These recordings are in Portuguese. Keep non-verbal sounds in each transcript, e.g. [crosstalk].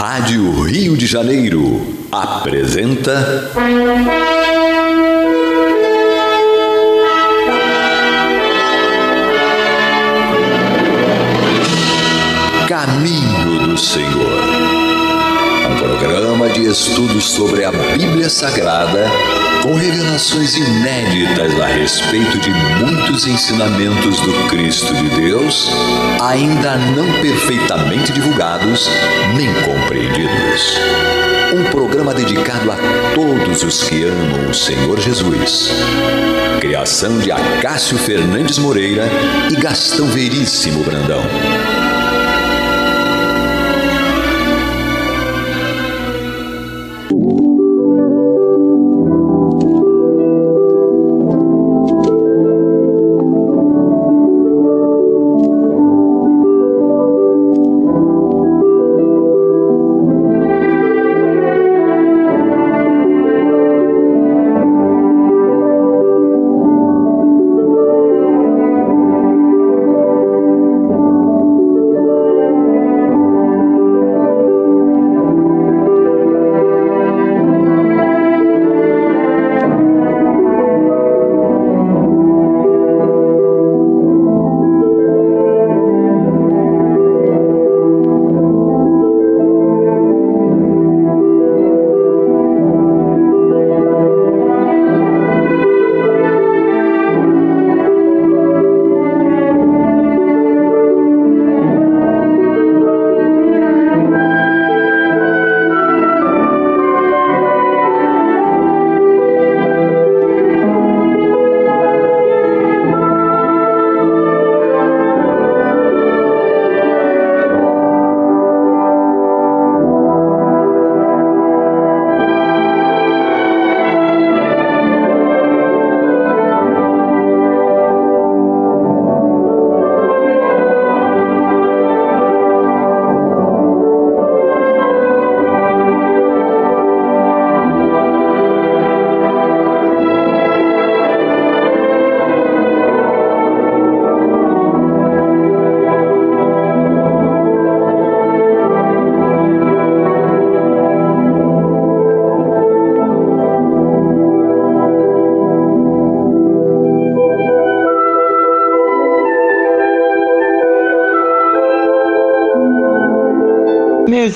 Rádio Rio de Janeiro apresenta. Caminho do Senhor. De estudos sobre a Bíblia Sagrada com revelações inéditas a respeito de muitos ensinamentos do Cristo de Deus, ainda não perfeitamente divulgados nem compreendidos. Um programa dedicado a todos os que amam o Senhor Jesus. Criação de Acácio Fernandes Moreira e Gastão Veríssimo Brandão.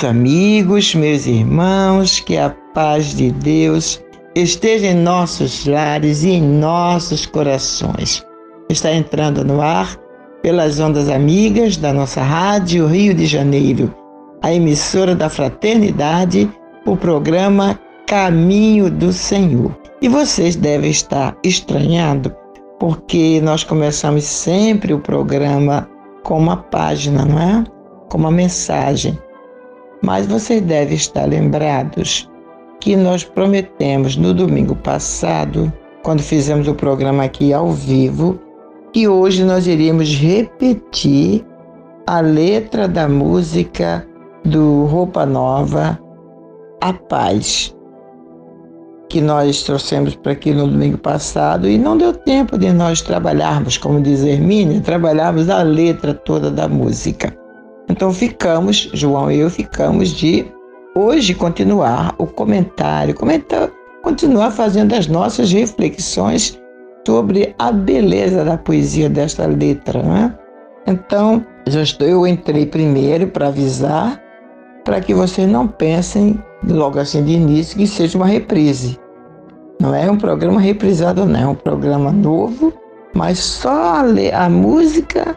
Amigos, meus irmãos, que a paz de Deus esteja em nossos lares e em nossos corações. Está entrando no ar pelas ondas amigas da nossa Rádio Rio de Janeiro, a emissora da Fraternidade, o programa Caminho do Senhor. E vocês devem estar estranhando, porque nós começamos sempre o programa com uma página, não é? Com uma mensagem. Mas vocês devem estar lembrados que nós prometemos no domingo passado, quando fizemos o programa aqui ao vivo, que hoje nós iríamos repetir a letra da música do Roupa Nova, A Paz, que nós trouxemos para aqui no domingo passado e não deu tempo de nós trabalharmos, como diz Hermínia, trabalharmos a letra toda da música. Então ficamos, João e eu ficamos de hoje continuar o comentário, comentar, continuar fazendo as nossas reflexões sobre a beleza da poesia desta letra, né? Então, já estou, eu entrei primeiro para avisar, para que vocês não pensem logo assim de início que seja uma reprise. Não é um programa reprisado, não, é um programa novo, mas só a, a música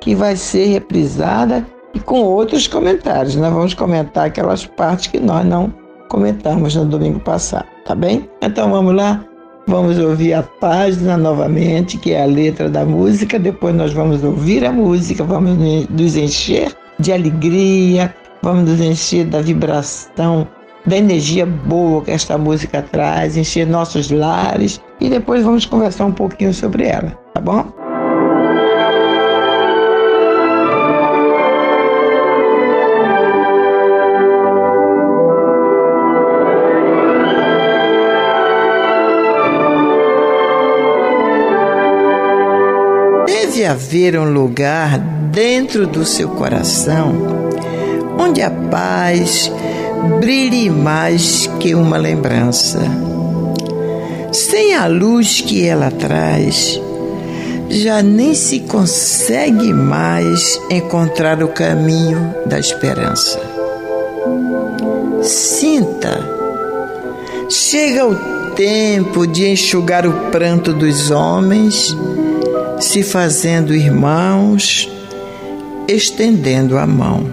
que vai ser reprisada e com outros comentários. Nós vamos comentar aquelas partes que nós não comentamos no domingo passado, tá bem? Então vamos lá, vamos ouvir a página novamente, que é a letra da música, depois nós vamos ouvir a música, vamos nos encher de alegria, vamos nos encher da vibração, da energia boa que esta música traz, encher nossos lares e depois vamos conversar um pouquinho sobre ela, tá bom? Haver um lugar dentro do seu coração onde a paz brilhe mais que uma lembrança. Sem a luz que ela traz, já nem se consegue mais encontrar o caminho da esperança. Sinta, chega o tempo de enxugar o pranto dos homens, se fazendo irmãos, estendendo a mão.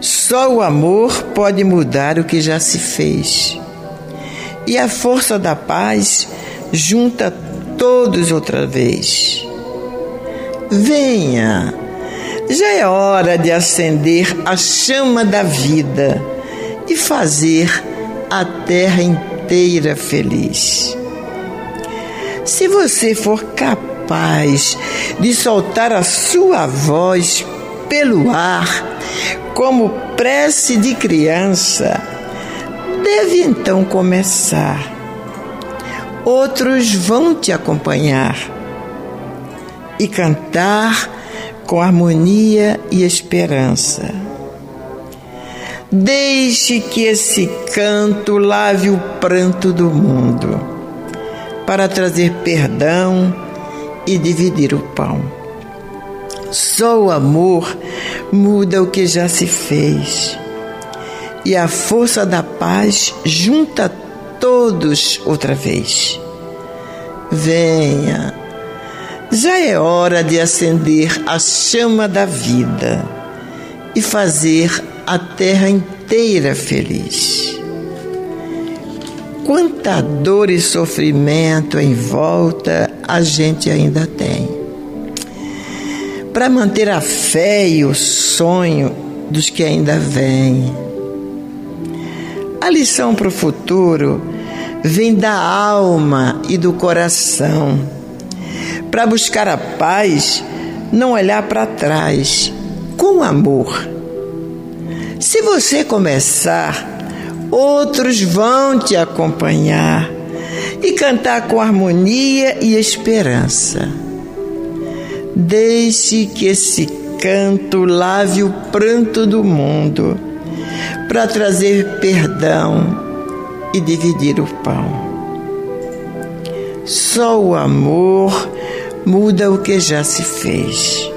Só o amor pode mudar o que já se fez. E a força da paz junta todos outra vez. Venha, já é hora de acender a chama da vida e fazer a terra inteira feliz. Se você for capaz de soltar a sua voz pelo ar, como prece de criança, deve então começar outros vão te acompanhar e cantar com harmonia e esperança. Deixe que esse canto lave o pranto do mundo, para trazer perdão e dividir o pão. Só o amor muda o que já se fez, e a força da paz junta todos outra vez. Venha, já é hora de acender a chama da vida e fazer a terra inteira feliz. Quanta dor e sofrimento em volta a gente ainda tem. Para manter a fé e o sonho dos que ainda vêm. A lição para o futuro vem da alma e do coração. Para buscar a paz, não olhar para trás, com amor. Se você começar, outros vão te acompanhar e cantar com harmonia e esperança. Deixe que esse canto lave o pranto do mundo para trazer perdão e dividir o pão. Só o amor muda o que já se fez.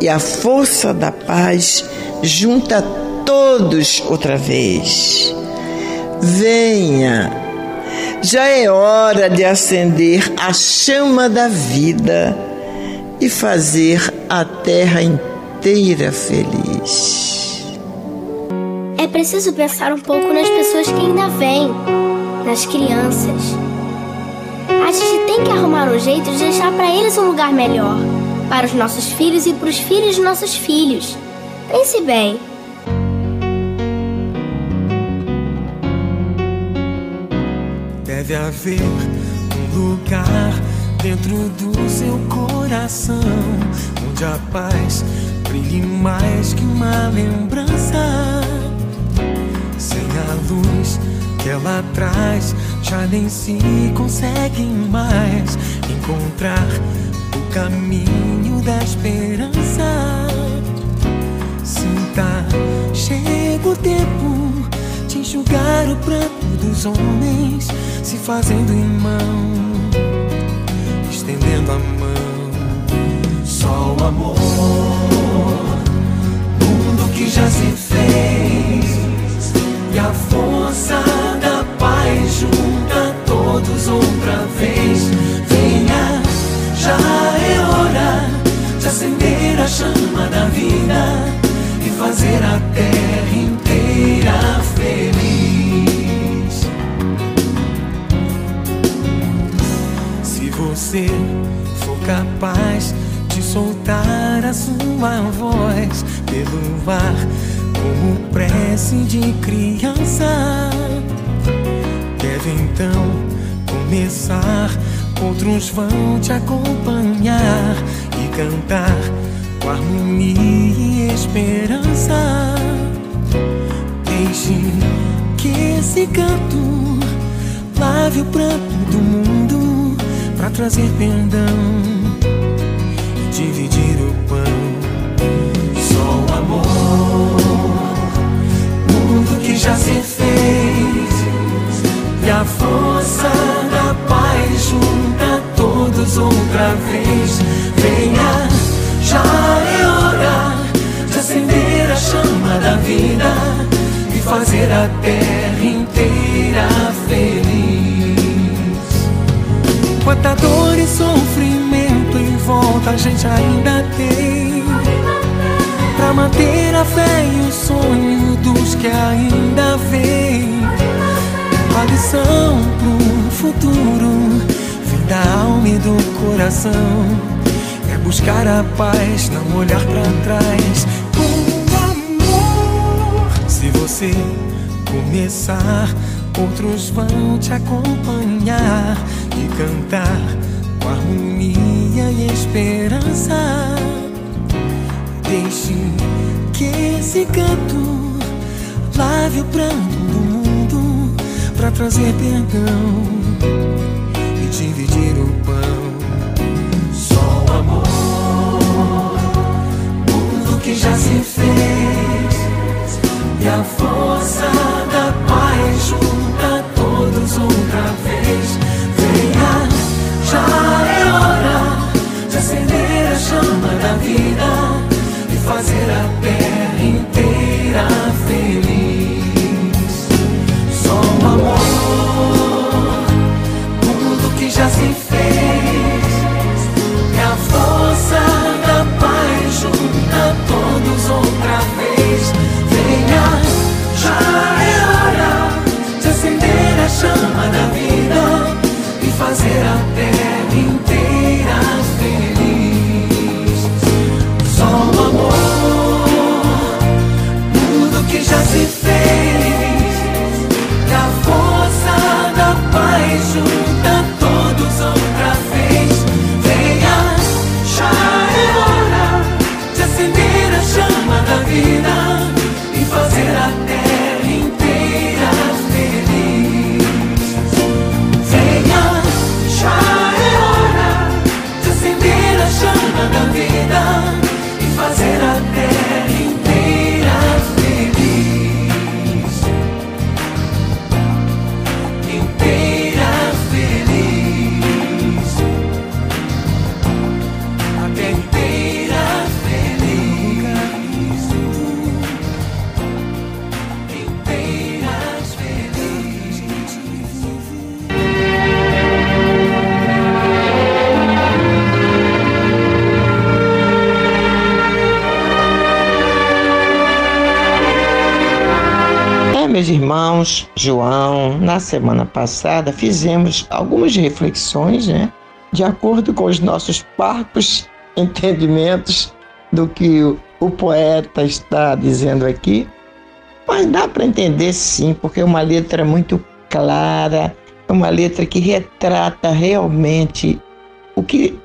E a força da paz junta todos outra vez. Venha, já é hora de acender a chama da vida e fazer a terra inteira feliz. É preciso pensar um pouco nas pessoas que ainda vêm, nas crianças. A gente tem que arrumar um jeito de deixar para eles um lugar melhor, para os nossos filhos e para os filhos dos nossos filhos. Pense bem. Deve haver um lugar dentro do seu coração onde a paz brilhe mais que uma lembrança a luz que ela traz já nem se consegue mais encontrar o caminho da esperança. Sinta, chega o tempo de enxugar o pranto dos homens, se fazendo irmão, estendendo a mão. Só o amor, mundo que já se fez e a força da paz junta todos outra vez. Venha, já é hora de acender a chama da vida e fazer a terra inteira feliz. Você for capaz de soltar a sua voz pelo ar como prece de criança. Deve então começar, outros vão te acompanhar e cantar com harmonia e esperança. Deixe que esse canto lave o pranto do mundo para trazer perdão e dividir o pão. Só o amor já se fez e a força da paz junta todos outra vez. Venha, já é hora de acender a chama da vida e fazer a terra inteira feliz. Quanta dor e sofrimento em volta a gente ainda tem. Pra manter a fé e o sonho dos que ainda vêm. A lição pro futuro Vem da alma e do coração. É buscar a paz, não olhar pra trás. Com amor Se você começar Outros vão te acompanhar e cantar com harmonia e esperança. Deixe que esse canto lave o pranto do mundo para trazer perdão e dividir o pão. Só o amor, mundo que já se fez e a força da paz junta todos outra vez. Chama da vida e fazer a terra inteira feliz. Semana passada fizemos algumas reflexões, né? De acordo com os nossos parcos [laughs] entendimentos do que o, o poeta está dizendo aqui. Mas dá para entender sim, porque é uma letra muito clara, é uma letra que retrata realmente o que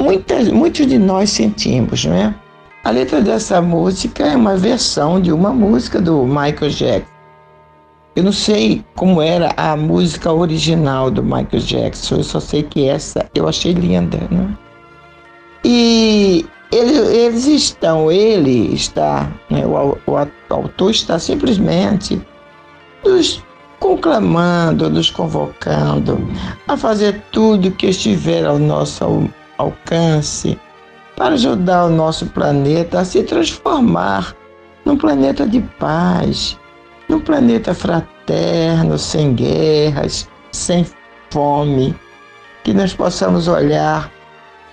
muitas, muitos de nós sentimos, não é? A letra dessa música é uma versão de uma música do Michael Jackson. Eu não sei como era a música original do Michael Jackson, eu só sei que essa eu achei linda, né? E ele- eles estão, ele está, né, o, o au- autor está simplesmente nos conclamando, nos convocando a fazer tudo que estiver ao nosso al- alcance para ajudar o nosso planeta a se transformar num planeta de paz, num planeta fraterno, sem guerras, sem fome, que nós possamos olhar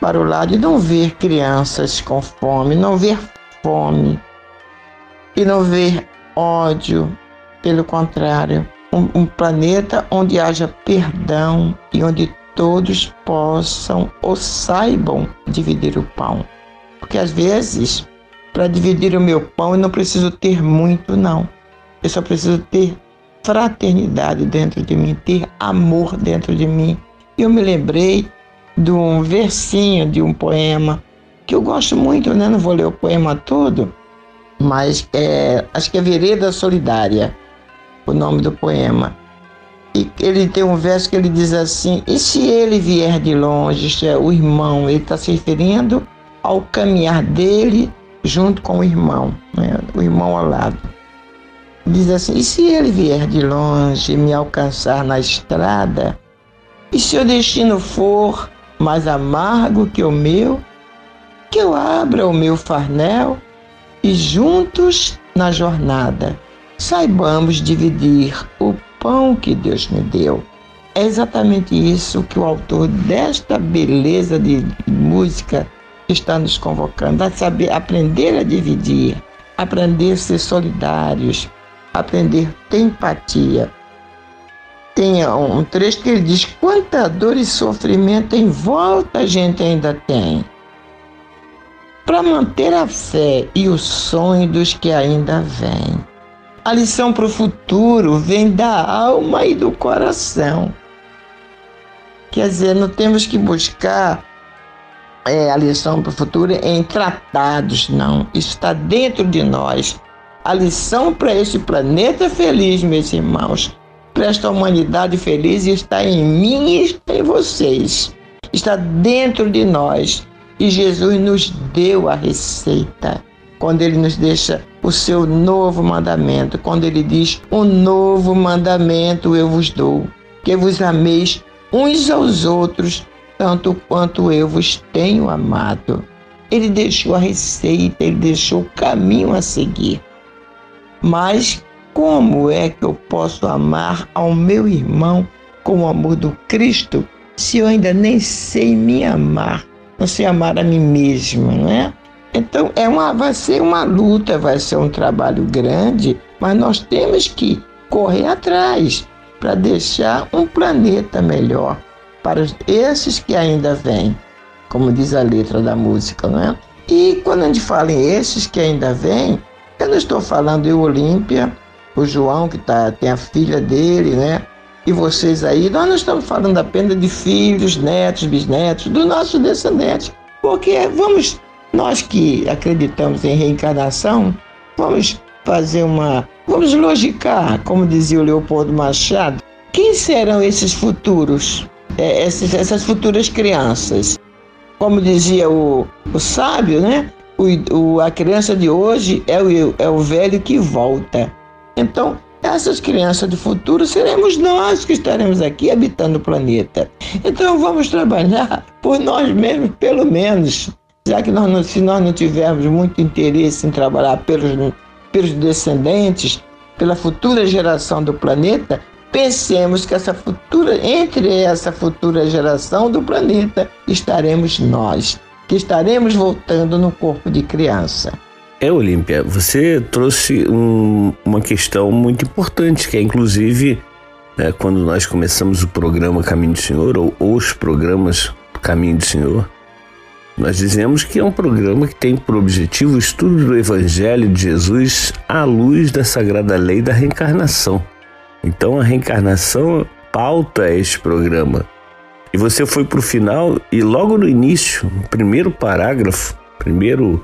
para o lado e não ver crianças com fome, não ver fome e não ver ódio, pelo contrário, um, um planeta onde haja perdão e onde todos possam ou saibam dividir o pão. Porque às vezes, para dividir o meu pão, eu não preciso ter muito, não. Eu só preciso ter fraternidade dentro de mim, ter amor dentro de mim. E eu me lembrei de um versinho de um poema que eu gosto muito, né? Não vou ler o poema todo, mas é, acho que é Vereda Solidária, o nome do poema. E ele tem um verso que ele diz assim: E se ele vier de longe, isto é, o irmão, ele está se referindo ao caminhar dele junto com o irmão, né? o irmão ao lado. Diz assim: e se ele vier de longe e me alcançar na estrada, e se o destino for mais amargo que o meu, que eu abra o meu farnel e juntos na jornada saibamos dividir o pão que Deus me deu. É exatamente isso que o autor desta beleza de música está nos convocando, a saber aprender a dividir, aprender a ser solidários, aprender empatia. Tem um trecho que ele diz: quanta dor e sofrimento em volta a gente ainda tem. Para manter a fé e o sonho dos que ainda vêm. A lição para o futuro vem da alma e do coração. Quer dizer, não temos que buscar é, a lição para o futuro em tratados, não. Isso está dentro de nós. A lição para este planeta feliz, meus irmãos, para esta humanidade feliz está em mim e está em vocês. Está dentro de nós. E Jesus nos deu a receita quando ele nos deixa o seu novo mandamento, quando ele diz: Um novo mandamento eu vos dou, que vos ameis uns aos outros tanto quanto eu vos tenho amado. Ele deixou a receita, ele deixou o caminho a seguir. Mas como é que eu posso amar ao meu irmão com o amor do Cristo se eu ainda nem sei me amar? Não sei amar a mim mesma, não é? Então é uma, vai ser uma luta, vai ser um trabalho grande, mas nós temos que correr atrás para deixar um planeta melhor para esses que ainda vêm, como diz a letra da música, não é? E quando a gente fala em esses que ainda vêm, eu não estou falando eu, Olímpia, o João, que tá, tem a filha dele, né? E vocês aí, nós não estamos falando apenas de filhos, netos, bisnetos, dos nossos descendentes. Porque vamos, nós que acreditamos em reencarnação, vamos fazer uma. Vamos logicar, como dizia o Leopoldo Machado, quem serão esses futuros? é, essas, essas futuras crianças. Como dizia o, o sábio, né? O, o, a criança de hoje é o, é o velho que volta. Então, essas crianças do futuro seremos nós que estaremos aqui habitando o planeta. Então, vamos trabalhar por nós mesmos, pelo menos. Já que nós não, se nós não tivermos muito interesse em trabalhar pelos, pelos descendentes, pela futura geração do planeta, pensemos que essa futura, entre essa futura geração do planeta, estaremos nós, que estaremos voltando no corpo de criança. É, Olímpia, você trouxe um, uma questão muito importante, que é inclusive né, quando nós começamos o programa Caminho do Senhor, ou, ou os programas Caminho do Senhor, nós dizemos que é um programa que tem por objetivo o estudo do Evangelho de Jesus à luz da sagrada lei da reencarnação. Então a reencarnação pauta este programa. E você foi para o final e logo no início, no primeiro parágrafo, primeiro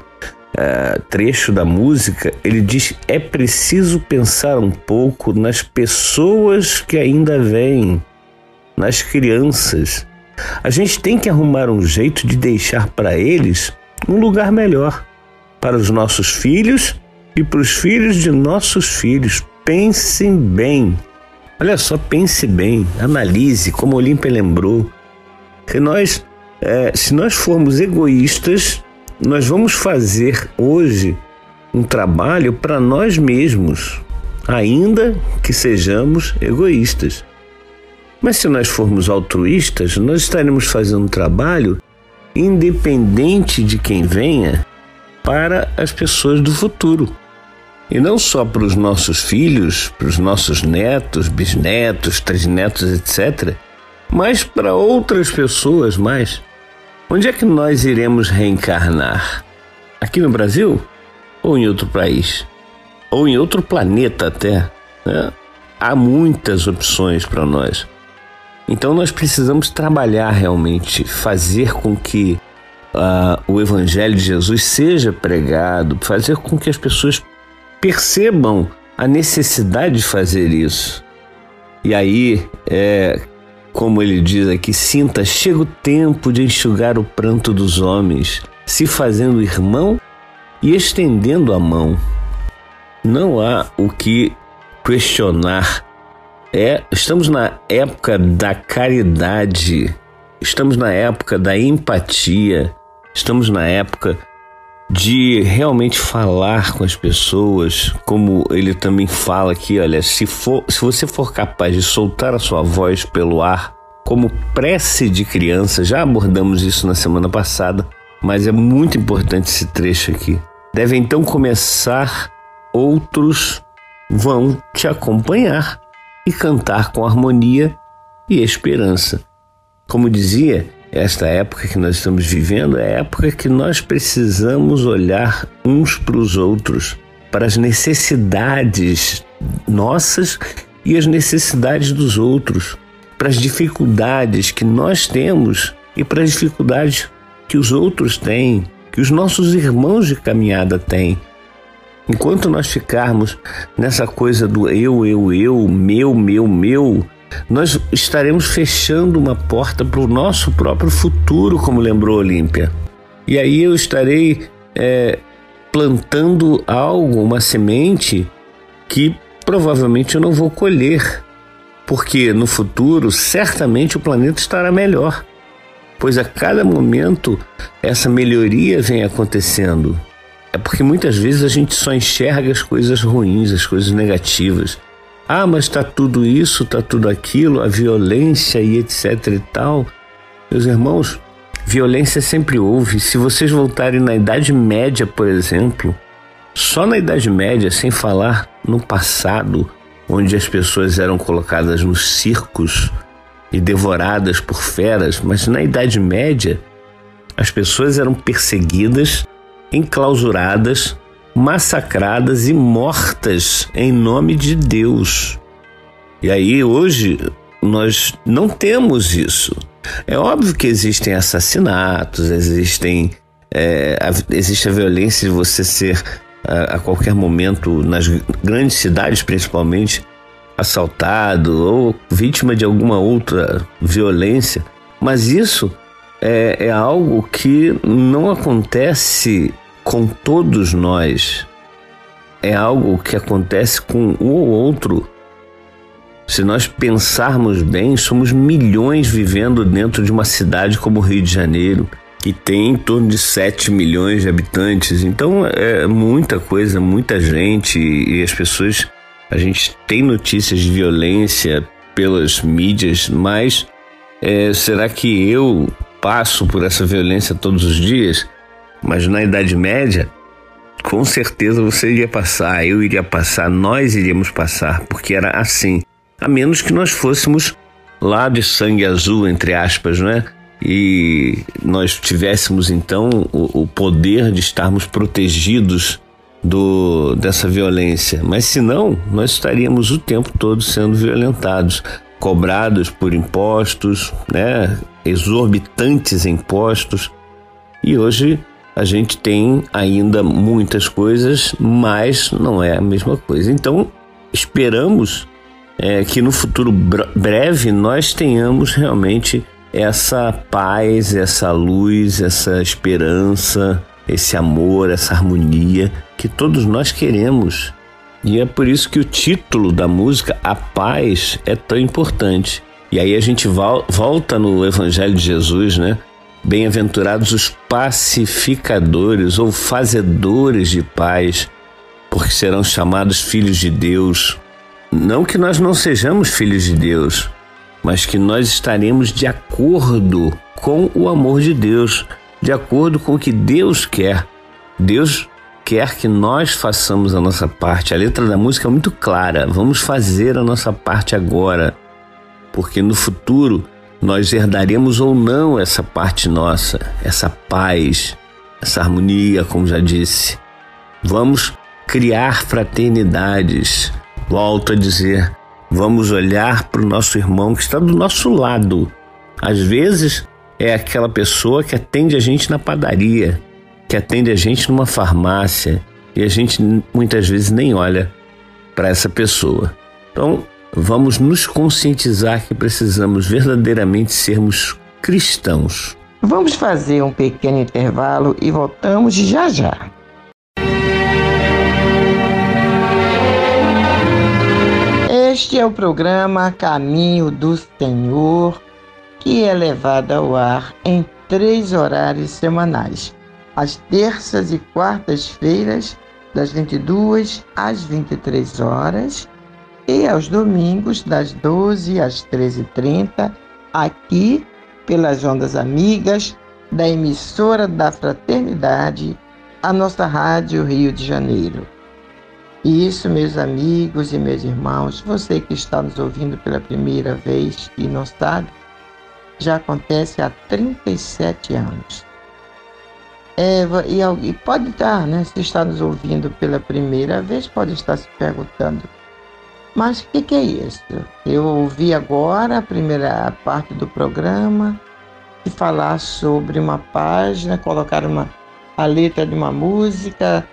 uh, trecho da música, ele diz: é preciso pensar um pouco nas pessoas que ainda vêm, nas crianças. A gente tem que arrumar um jeito de deixar para eles um lugar melhor, para os nossos filhos e para os filhos de nossos filhos. Pensem bem. Olha só, pense bem, analise, como Olímpia lembrou, que nós, é, se nós formos egoístas, nós vamos fazer hoje um trabalho para nós mesmos, ainda que sejamos egoístas. Mas se nós formos altruístas, nós estaremos fazendo um trabalho independente de quem venha para as pessoas do futuro. E não só para os nossos filhos, para os nossos netos, bisnetos, trisnetos, etc., mas para outras pessoas mais. Onde é que nós iremos reencarnar? Aqui no Brasil? Ou em outro país? Ou em outro planeta até? Né? Há muitas opções para nós. Então nós precisamos trabalhar realmente, fazer com que uh, o Evangelho de Jesus seja pregado, fazer com que as pessoas percebam a necessidade de fazer isso. E aí, é, como ele diz aqui, sinta, chega o tempo de enxugar o pranto dos homens, se fazendo irmão e estendendo a mão. Não há o que questionar. É, estamos na época da caridade, estamos na época da empatia, estamos na época de realmente falar com as pessoas, como ele também fala aqui, olha, se for, se você for capaz de soltar a sua voz pelo ar, como prece de criança, já abordamos isso na semana passada, mas é muito importante esse trecho aqui. Deve então começar, outros vão te acompanhar e cantar com harmonia e esperança. Como dizia, esta época que nós estamos vivendo é a época que nós precisamos olhar uns para os outros, para as necessidades nossas e as necessidades dos outros, para as dificuldades que nós temos e para as dificuldades que os outros têm, que os nossos irmãos de caminhada têm. Enquanto nós ficarmos nessa coisa do eu, eu, eu, meu, meu, meu, nós estaremos fechando uma porta para o nosso próprio futuro, como lembrou Olímpia. E aí eu estarei é, plantando algo, uma semente, que provavelmente eu não vou colher, porque no futuro certamente o planeta estará melhor, pois a cada momento essa melhoria vem acontecendo. É porque muitas vezes a gente só enxerga as coisas ruins, as coisas negativas. Ah, mas está tudo isso, está tudo aquilo, a violência e etc e tal. Meus irmãos, violência sempre houve. Se vocês voltarem na Idade Média, por exemplo, só na Idade Média, sem falar no passado, onde as pessoas eram colocadas nos circos e devoradas por feras, mas na Idade Média, as pessoas eram perseguidas, enclausuradas, massacradas e mortas em nome de Deus. E aí hoje nós não temos isso. É óbvio que existem assassinatos, existem é, a, existe a violência de você ser a, a, qualquer momento nas grandes cidades principalmente assaltado ou vítima de alguma outra violência, mas isso é, é algo que não acontece com todos nós. É algo que acontece com um ou outro. Se nós pensarmos bem, somos milhões vivendo dentro de uma cidade como o Rio de Janeiro, que tem em torno de 7 milhões de habitantes. Então é muita coisa, muita gente e as pessoas. A gente tem notícias de violência pelas mídias, mas é, será que eu passo por essa violência todos os dias? Mas na Idade Média, com certeza você iria passar, eu iria passar, nós iríamos passar, porque era assim. A menos que nós fôssemos lá de sangue azul, entre aspas, não é? E nós tivéssemos então o, o poder de estarmos protegidos do, dessa violência. Mas se não, nós estaríamos o tempo todo sendo violentados, cobrados por impostos, né? exorbitantes impostos. E hoje a gente tem ainda muitas coisas, mas não é a mesma coisa. Então, esperamos é, que no futuro breve nós tenhamos realmente essa paz, essa luz, essa esperança, esse amor, essa harmonia que todos nós queremos. E é por isso que o título da música, A Paz, é tão importante. E aí a gente volta no Evangelho de Jesus, né? Bem-aventurados os pacificadores ou fazedores de paz, porque serão chamados filhos de Deus. Não que nós não sejamos filhos de Deus, mas que nós estaremos de acordo com o amor de Deus, de acordo com o que Deus quer. Deus quer que nós façamos a nossa parte. A letra da música é muito clara. Vamos fazer a nossa parte agora, porque no futuro nós herdaremos ou não essa parte nossa, essa paz, essa harmonia, como já disse. Vamos criar fraternidades. Volto a dizer, vamos olhar para o nosso irmão que está do nosso lado. Às vezes é aquela pessoa que atende a gente na padaria, que atende a gente numa farmácia e a gente muitas vezes nem olha para essa pessoa. Então, vamos nos conscientizar que precisamos verdadeiramente sermos cristãos. Vamos fazer um pequeno intervalo e voltamos já já. Este é o programa Caminho do Senhor, que é levado ao ar em três horários semanais, às terças e quartas-feiras, das 22 às 23 horas, e aos domingos, das 12 às 13h30, aqui pelas ondas amigas da emissora da Fraternidade, a nossa Rádio Rio de Janeiro. Isso, meus amigos e meus irmãos, você que está nos ouvindo pela primeira vez e não sabe, já acontece há 37 anos. É, e, e pode estar, né? Se está nos ouvindo pela primeira vez, pode estar se perguntando: mas o que, que é isso? Eu ouvi agora a primeira parte do programa e falar sobre uma página, colocar uma, a letra de uma música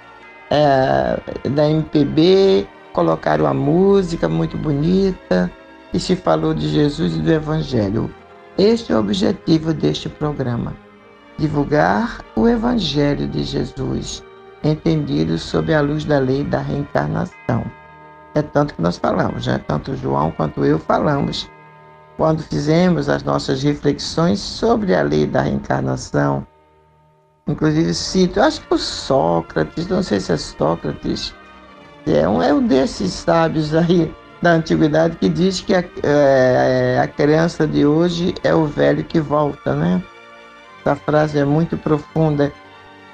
é, da MPB, colocaram uma música muito bonita e se falou de Jesus e do Evangelho. Este é o objetivo deste programa: divulgar o Evangelho de Jesus, entendido sob a luz da lei da reencarnação. É tanto que nós falamos, né? tanto João quanto eu falamos, quando fizemos as nossas reflexões sobre a lei da reencarnação Inclusive cito, acho que o Sócrates, não sei se é Sócrates, é um, é um desses sábios aí da antiguidade que diz que a, é, a criança de hoje é o velho que volta, né? Essa frase é muito profunda,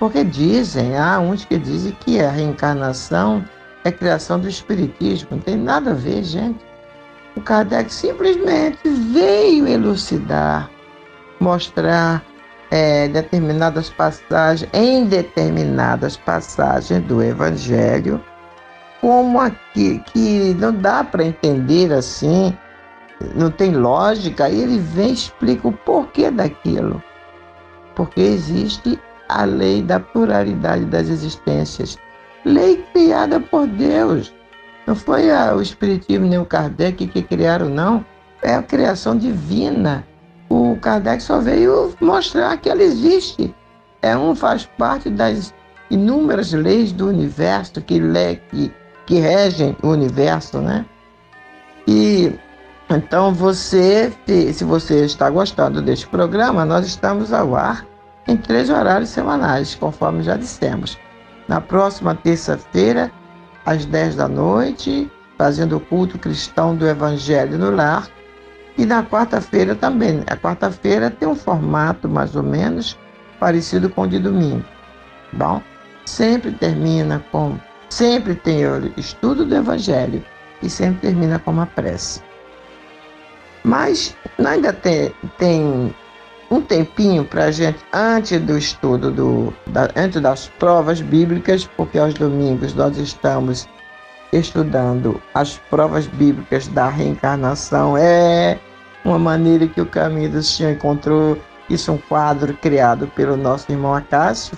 porque dizem, há uns que dizem que a reencarnação é criação do espiritismo, não tem nada a ver, gente. O Kardec simplesmente veio elucidar, mostrar é, determinadas passagens, em determinadas passagens do Evangelho, como aqui que não dá para entender assim, não tem lógica, e ele vem e explica o porquê daquilo. Porque existe a lei da pluralidade das existências, lei criada por Deus. Não foi a, o Espiritismo nem o Kardec que criaram, não. É a criação divina o Kardec só veio mostrar que ela existe. É um faz parte das inúmeras leis do universo que, le, que, que regem o universo, né? E então você, se você está gostando deste programa, nós estamos ao ar em três horários semanais, conforme já dissemos. Na próxima terça-feira, às 10 da noite, fazendo o culto cristão do Evangelho no Lar, e na quarta-feira também. A quarta-feira tem um formato mais ou menos parecido com o de domingo. Bom, sempre termina com. Sempre tem o estudo do Evangelho e sempre termina com uma prece. Mas ainda tem, tem um tempinho para a gente, antes do estudo, do, da, antes das provas bíblicas, porque aos domingos nós estamos estudando as provas bíblicas da reencarnação. É uma maneira que o caminho do Senhor encontrou. Isso é um quadro criado pelo nosso irmão Acácio,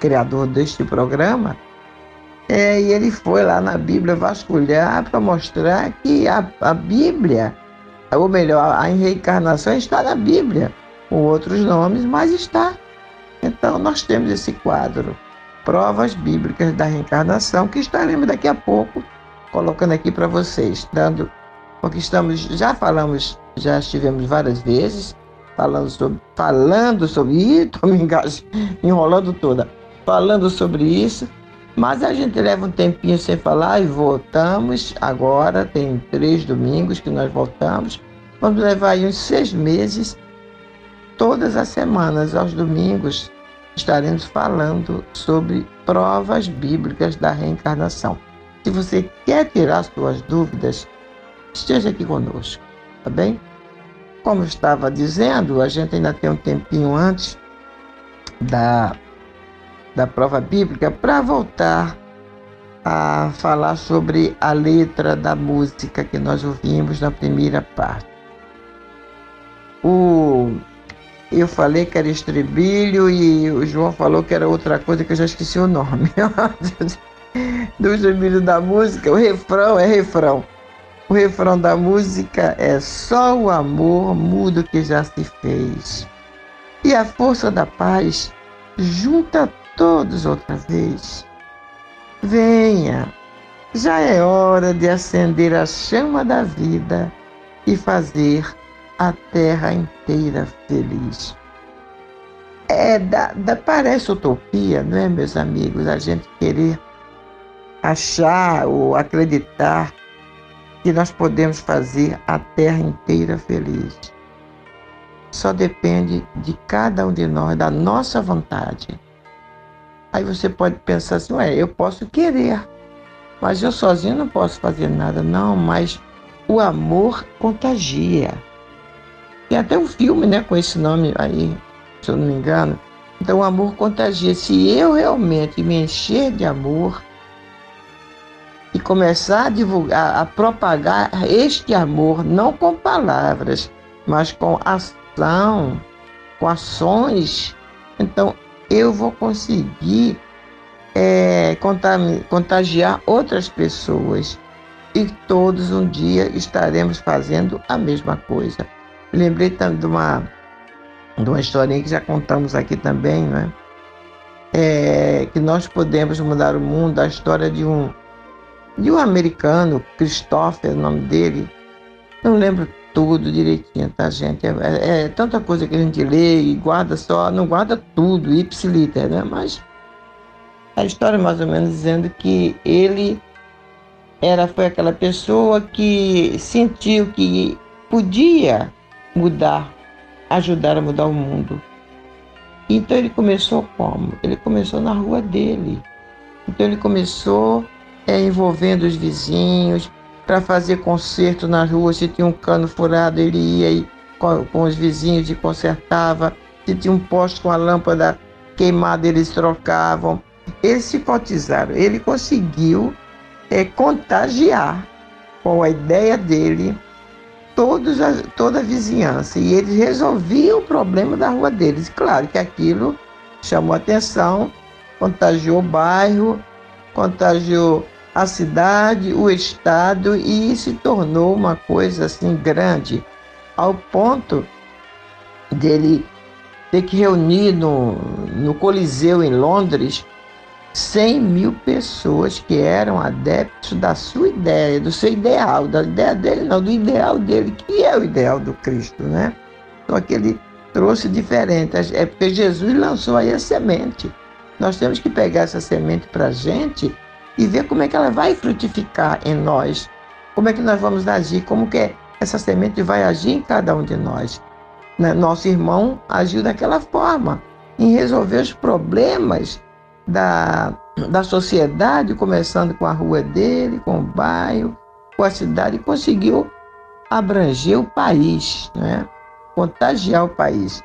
criador deste programa. É, e ele foi lá na Bíblia vasculhar para mostrar que a, a Bíblia, ou melhor, a reencarnação está na Bíblia, com outros nomes, mas está. Então nós temos esse quadro, provas bíblicas da reencarnação, que estaremos daqui a pouco colocando aqui para vocês, dando, porque estamos, já falamos, já estivemos várias vezes falando sobre, falando sobre, [laughs] ih, estou me enrolando toda, falando sobre isso, mas a gente leva um tempinho sem falar e voltamos agora, tem três domingos que nós voltamos, vamos levar aí uns seis meses, todas as semanas, aos domingos, estaremos falando sobre provas bíblicas da reencarnação. Se você quer tirar suas dúvidas, esteja aqui conosco, tá bem? Como eu estava dizendo, a gente ainda tem um tempinho antes da, da prova bíblica para voltar a falar sobre a letra da música que nós ouvimos na primeira parte. O, eu falei que era estribilho e o João falou que era outra coisa que eu já esqueci o nome. [laughs] do estribilho da música, o refrão é refrão. O refrão da música é Só o amor muda o que já se fez. E a força da paz junta todos outra vez. Venha, já é hora de acender a chama da vida e fazer a terra inteira feliz. É, da, da, parece utopia, não é, meus amigos, a gente querer achar ou acreditar que nós podemos fazer a terra inteira feliz. Só depende de cada um de nós, da nossa vontade. Aí você pode pensar assim, ué, eu posso querer, mas eu sozinho não posso fazer nada. Não, mas o amor contagia. Tem até um filme né, com esse nome aí, se eu não me engano. Então o amor contagia. Se eu realmente me encher de amor e começar a divulgar, a propagar este amor, não com palavras, mas com ação, com ações, então eu vou conseguir é, contagiar outras pessoas e todos um dia estaremos fazendo a mesma coisa. Lembrei também de uma, de uma historinha que já contamos aqui também, né? É, que nós podemos mudar o mundo, a história de um, de um americano, Christopher, o nome dele. Não lembro tudo direitinho, tá, gente? É, é, é, tanta coisa que a gente lê e guarda só, não guarda tudo, ipsiliter, né? Mas a história mais ou menos dizendo que ele era foi aquela pessoa que sentiu que podia mudar, ajudar a mudar o mundo. Então ele começou como? Ele começou na rua dele. Então ele começou é, envolvendo os vizinhos para fazer conserto na rua. Se tinha um cano furado, ele ia e, com, com os vizinhos e consertava. Se tinha um poste com a lâmpada queimada, eles trocavam. Eles se cotizaram. Ele conseguiu é, contagiar com a ideia dele todos a, toda a vizinhança. E eles resolviam o problema da rua deles. Claro que aquilo chamou atenção, contagiou o bairro, contagiou a cidade, o estado e se tornou uma coisa assim grande, ao ponto dele ter que reunir no, no Coliseu em Londres 100 mil pessoas que eram adeptos da sua ideia, do seu ideal, da ideia dele, não, do ideal dele, que é o ideal do Cristo, né? Só que ele trouxe diferente, é porque Jesus lançou aí a semente. Nós temos que pegar essa semente para a gente e ver como é que ela vai frutificar em nós, como é que nós vamos agir, como que essa semente vai agir em cada um de nós. Né? Nosso irmão agiu daquela forma, em resolver os problemas da, da sociedade, começando com a rua dele, com o bairro, com a cidade, e conseguiu abranger o país, né? contagiar o país.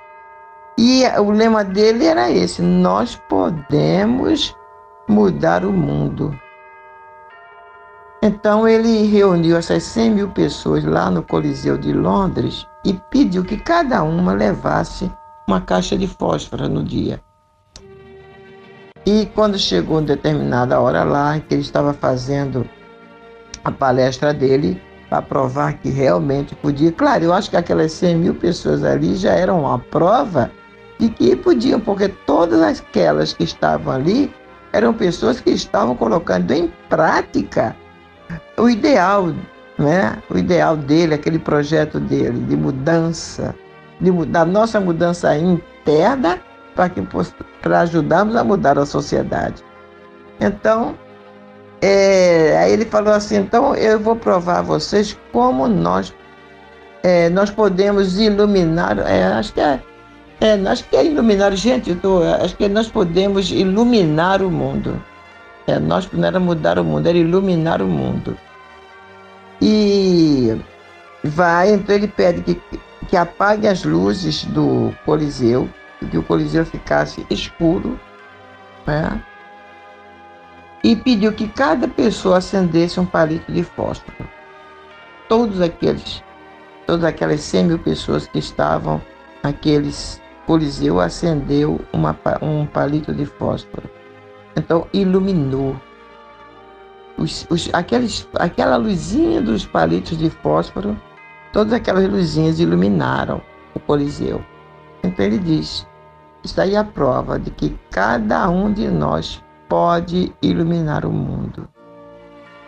E o lema dele era esse: nós podemos mudar o mundo. Então ele reuniu essas 100 mil pessoas lá no Coliseu de Londres e pediu que cada uma levasse uma caixa de fósforo no dia. E quando chegou uma determinada hora lá, que ele estava fazendo a palestra dele, para provar que realmente podia. Claro, eu acho que aquelas 100 mil pessoas ali já eram uma prova de que podiam, porque todas aquelas que estavam ali eram pessoas que estavam colocando em prática o ideal, né? O ideal dele, aquele projeto dele de mudança, de, da nossa mudança interna para ajudarmos a mudar a sociedade. Então, é, aí ele falou assim, então eu vou provar a vocês como nós é, nós podemos iluminar, é, acho que é, é, acho que é iluminar, gente, tô, acho que nós podemos iluminar o mundo. É, nós não era mudar o mundo, era iluminar o mundo. E vai, então ele pede que, que apague as luzes do Coliseu, que o Coliseu ficasse escuro, né? E pediu que cada pessoa acendesse um palito de fósforo. Todos aqueles, todas aquelas 100 mil pessoas que estavam naqueles Coliseu acendeu uma, um palito de fósforo. Então iluminou. Os, os, aqueles, aquela luzinha dos palitos de fósforo, todas aquelas luzinhas iluminaram o Coliseu. Então ele diz: está aí a prova de que cada um de nós pode iluminar o mundo.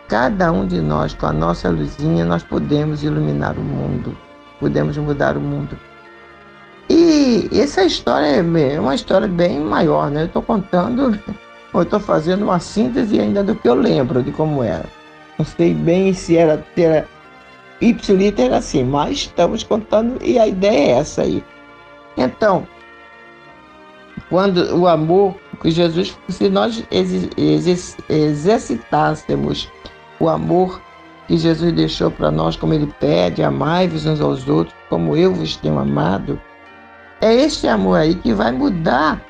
cada um de nós, com a nossa luzinha, nós podemos iluminar o mundo, podemos mudar o mundo. E essa história é uma história bem maior, né? Eu estou contando, [laughs] eu estou fazendo uma síntese ainda do que eu lembro de como era. Não sei bem se era, se era assim, mas estamos contando e a ideia é essa aí. Então, quando o amor que Jesus, se nós exercitássemos o amor que Jesus deixou para nós, como ele pede, amai-vos uns aos outros, como eu vos tenho amado, é este amor aí que vai mudar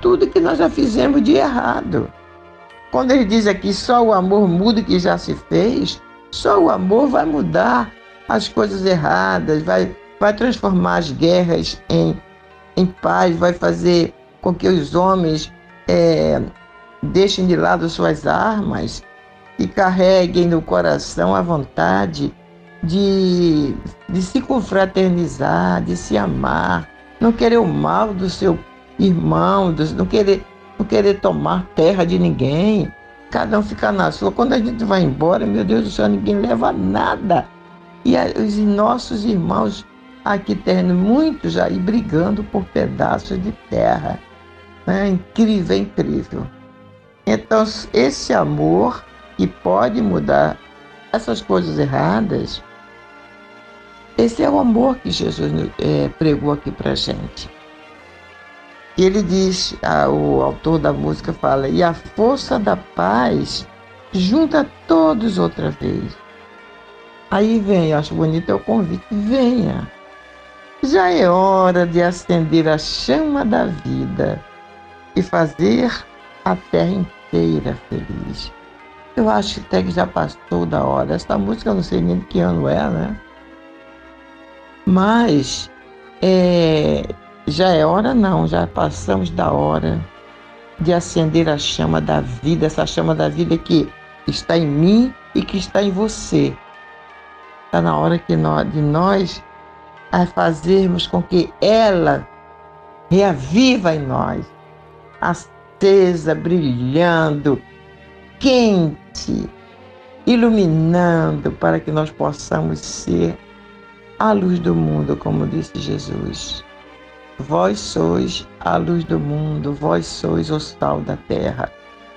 tudo que nós já fizemos de errado. Quando ele diz aqui só o amor muda o que já se fez, só o amor vai mudar as coisas erradas, vai, vai transformar as guerras em, em paz, vai fazer com que os homens é, deixem de lado suas armas e carreguem no coração a vontade de, de se confraternizar, de se amar, não querer o mal do seu irmão, do, não, querer, não querer tomar terra de ninguém, cada um ficar na sua. Quando a gente vai embora, meu Deus do céu, ninguém leva nada. E os nossos irmãos aqui tendo muitos aí brigando por pedaços de terra. É incrível, é incrível. Então, esse amor que pode mudar essas coisas erradas, esse é o amor que Jesus é, pregou aqui para gente. E ele diz, o autor da música fala, e a força da paz junta todos outra vez. Aí vem, acho bonito é o convite, venha. Já é hora de acender a chama da vida e fazer a terra inteira feliz. Eu acho até que já passou da hora. Essa música eu não sei nem de que ano é, né? Mas é, já é hora não, já passamos da hora de acender a chama da vida, essa chama da vida que está em mim e que está em você. Está na hora que nós, de nós a fazermos com que ela reaviva em nós acesa, brilhando, quente, iluminando para que nós possamos ser a luz do mundo, como disse Jesus. Vós sois a luz do mundo, vós sois o sal da terra.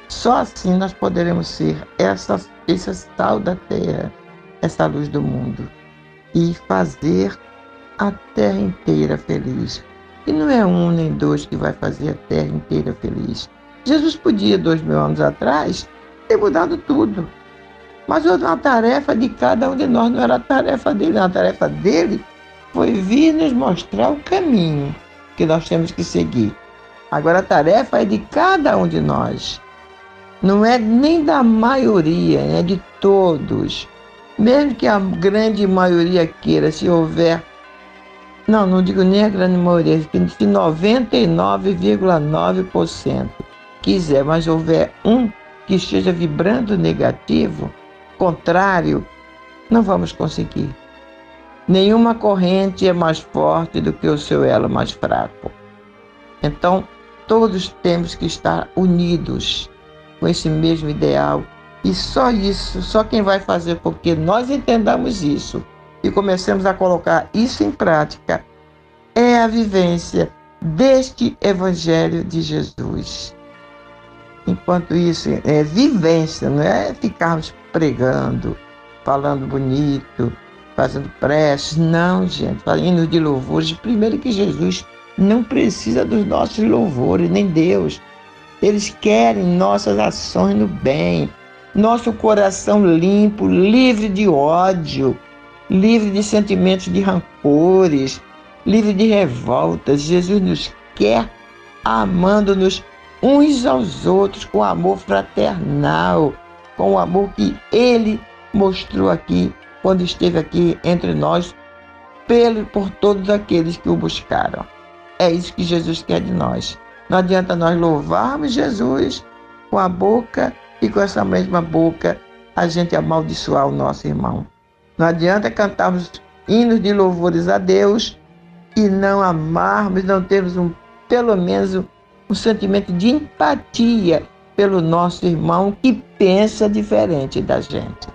Só assim nós poderemos ser essa, esse sal da terra, essa luz do mundo e fazer a terra inteira feliz. E não é um nem dois que vai fazer a terra inteira feliz. Jesus podia, dois mil anos atrás, ter mudado tudo. Mas a tarefa de cada um de nós não era a tarefa dele, a tarefa dele foi vir nos mostrar o caminho que nós temos que seguir. Agora a tarefa é de cada um de nós. Não é nem da maioria, é de todos. Mesmo que a grande maioria queira, se houver não, não digo nem a grande maioria, se 99,9% quiser, mas houver um que esteja vibrando negativo, contrário, não vamos conseguir. Nenhuma corrente é mais forte do que o seu elo mais fraco. Então, todos temos que estar unidos com esse mesmo ideal. E só isso, só quem vai fazer com que nós entendamos isso e comecemos a colocar isso em prática, é a vivência deste Evangelho de Jesus. Enquanto isso, é vivência, não é ficarmos pregando, falando bonito, fazendo preces. Não, gente, falando de louvores. Primeiro que Jesus não precisa dos nossos louvores, nem Deus. Eles querem nossas ações no bem, nosso coração limpo, livre de ódio, livre de sentimentos de rancores, livre de revoltas. Jesus nos quer amando-nos uns aos outros com amor fraternal, com o amor que Ele mostrou aqui quando esteve aqui entre nós, pelo, por todos aqueles que o buscaram. É isso que Jesus quer de nós. Não adianta nós louvarmos Jesus com a boca e com essa mesma boca a gente amaldiçoar o nosso irmão. Não adianta cantarmos hinos de louvores a Deus e não amarmos, não termos um, pelo menos um, um sentimento de empatia pelo nosso irmão que pensa diferente da gente.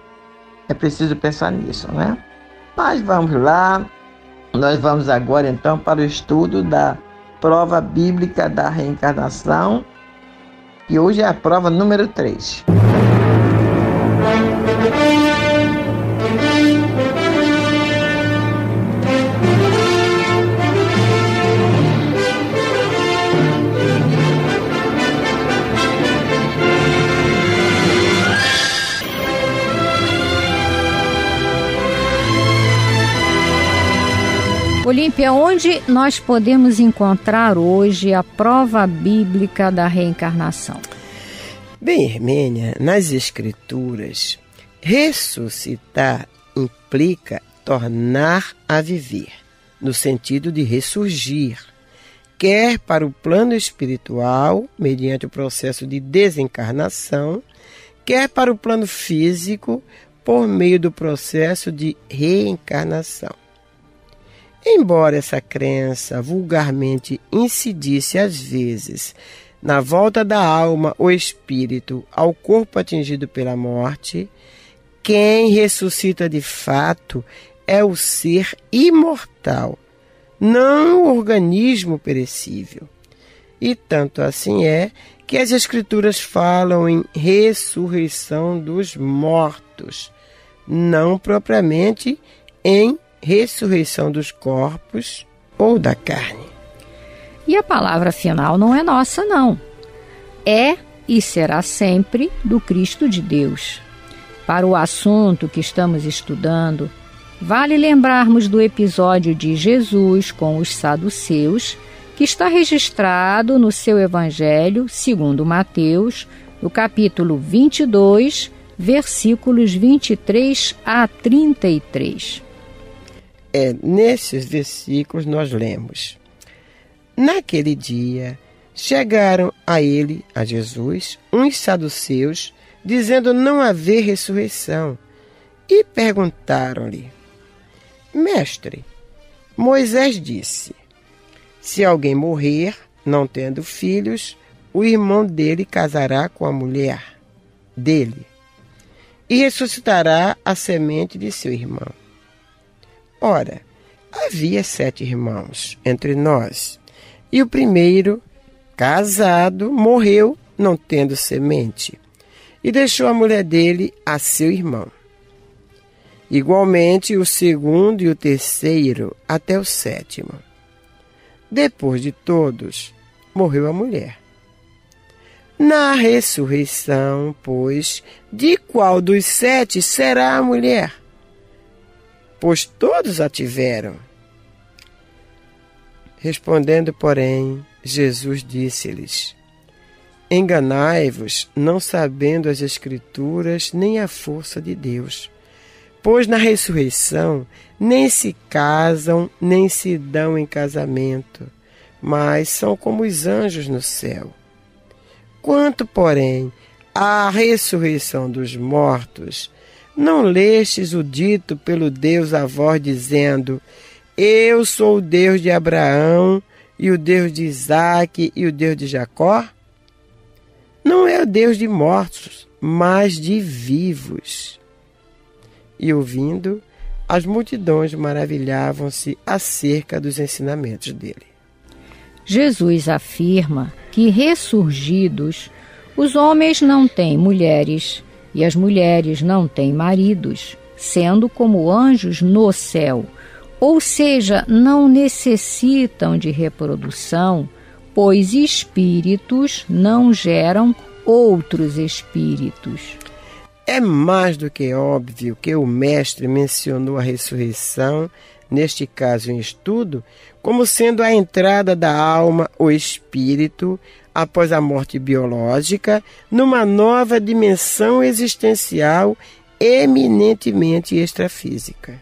É preciso pensar nisso, né? Mas vamos lá. Nós vamos agora então para o estudo da prova bíblica da reencarnação. E hoje é a prova número 3. Olímpia, onde nós podemos encontrar hoje a prova bíblica da reencarnação? Bem, Hermênia, nas Escrituras, ressuscitar implica tornar a viver, no sentido de ressurgir, quer para o plano espiritual, mediante o processo de desencarnação, quer para o plano físico, por meio do processo de reencarnação. Embora essa crença vulgarmente incidisse às vezes na volta da alma ou espírito ao corpo atingido pela morte, quem ressuscita de fato é o ser imortal, não o organismo perecível. E tanto assim é que as Escrituras falam em ressurreição dos mortos, não propriamente em ressurreição dos corpos ou da carne. E a palavra final não é nossa, não. É e será sempre do Cristo de Deus. Para o assunto que estamos estudando, vale lembrarmos do episódio de Jesus com os saduceus, que está registrado no seu Evangelho, segundo Mateus, no capítulo 22, versículos 23 a 33 é nesses versículos nós lemos: Naquele dia chegaram a ele, a Jesus, uns saduceus, dizendo não haver ressurreição, e perguntaram-lhe: Mestre, Moisés disse: Se alguém morrer, não tendo filhos, o irmão dele casará com a mulher dele e ressuscitará a semente de seu irmão. Ora, havia sete irmãos entre nós, e o primeiro, casado, morreu não tendo semente, e deixou a mulher dele a seu irmão. Igualmente o segundo e o terceiro até o sétimo. Depois de todos, morreu a mulher. Na ressurreição, pois, de qual dos sete será a mulher? Pois todos a tiveram. Respondendo, porém, Jesus disse-lhes: Enganai-vos, não sabendo as Escrituras nem a força de Deus. Pois na ressurreição nem se casam, nem se dão em casamento, mas são como os anjos no céu. Quanto, porém, à ressurreição dos mortos, não lestes o dito pelo Deus a voz, dizendo: Eu sou o Deus de Abraão, e o Deus de Isaque, e o Deus de Jacó? Não é o Deus de mortos, mas de vivos. E ouvindo, as multidões maravilhavam-se acerca dos ensinamentos dele. Jesus afirma que ressurgidos, os homens não têm mulheres e as mulheres não têm maridos, sendo como anjos no céu, ou seja, não necessitam de reprodução, pois espíritos não geram outros espíritos. É mais do que óbvio que o Mestre mencionou a ressurreição, neste caso em estudo, como sendo a entrada da alma ou espírito após a morte biológica, numa nova dimensão existencial eminentemente extrafísica.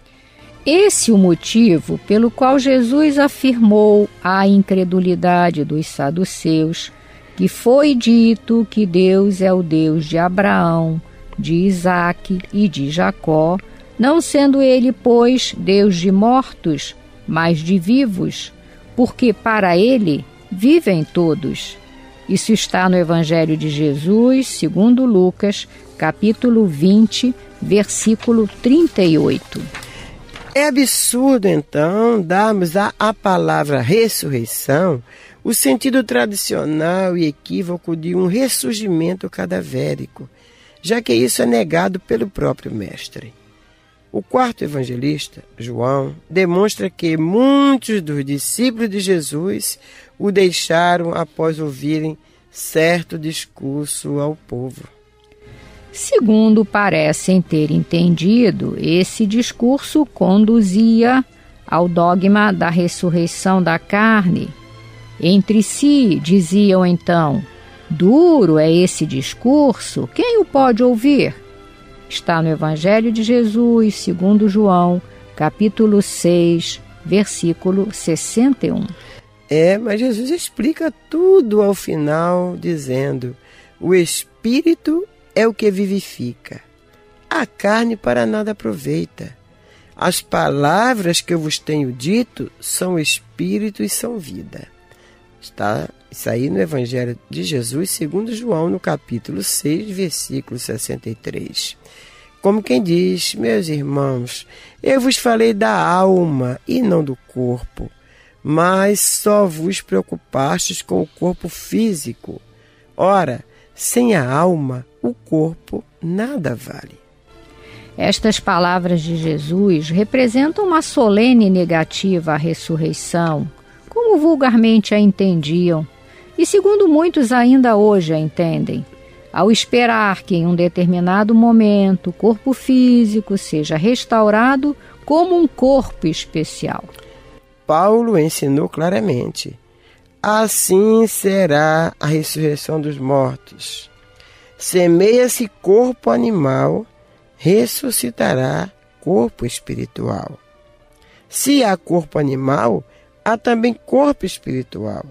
Esse é o motivo pelo qual Jesus afirmou a incredulidade dos saduceus, que foi dito que Deus é o Deus de Abraão, de Isaque e de Jacó, não sendo ele, pois, Deus de mortos, mas de vivos, porque para ele vivem todos Isso está no Evangelho de Jesus, segundo Lucas, capítulo 20, versículo 38. É absurdo, então, darmos à, palavra ressurreição o sentido tradicional e equívoco de um ressurgimento cadavérico, já que isso é negado pelo próprio Mestre. O quarto evangelista, João, demonstra que muitos dos discípulos de Jesus o deixaram após ouvirem certo discurso ao povo. Segundo parecem ter entendido, esse discurso conduzia ao dogma da ressurreição da carne. Entre si diziam então: Duro é esse discurso, quem o pode ouvir? está no Evangelho de Jesus, segundo João, capítulo 6, versículo 61. É, mas Jesus explica tudo ao final, dizendo: o espírito é o que vivifica, a carne para nada aproveita. As palavras que eu vos tenho dito são espírito e são vida. Está isso aí no Evangelho de Jesus, segundo João, no capítulo 6, versículo 63. Como quem diz, meus irmãos, eu vos falei da alma e não do corpo, mas só vos preocupastes com o corpo físico. Ora, sem a alma, o corpo nada vale. Estas palavras de Jesus representam uma solene negativa à ressurreição, como vulgarmente a entendiam, e segundo muitos ainda hoje a entendem ao esperar que em um determinado momento o corpo físico seja restaurado como um corpo especial. Paulo ensinou claramente: assim será a ressurreição dos mortos. Semeia-se corpo animal, ressuscitará corpo espiritual. Se há corpo animal, há também corpo espiritual.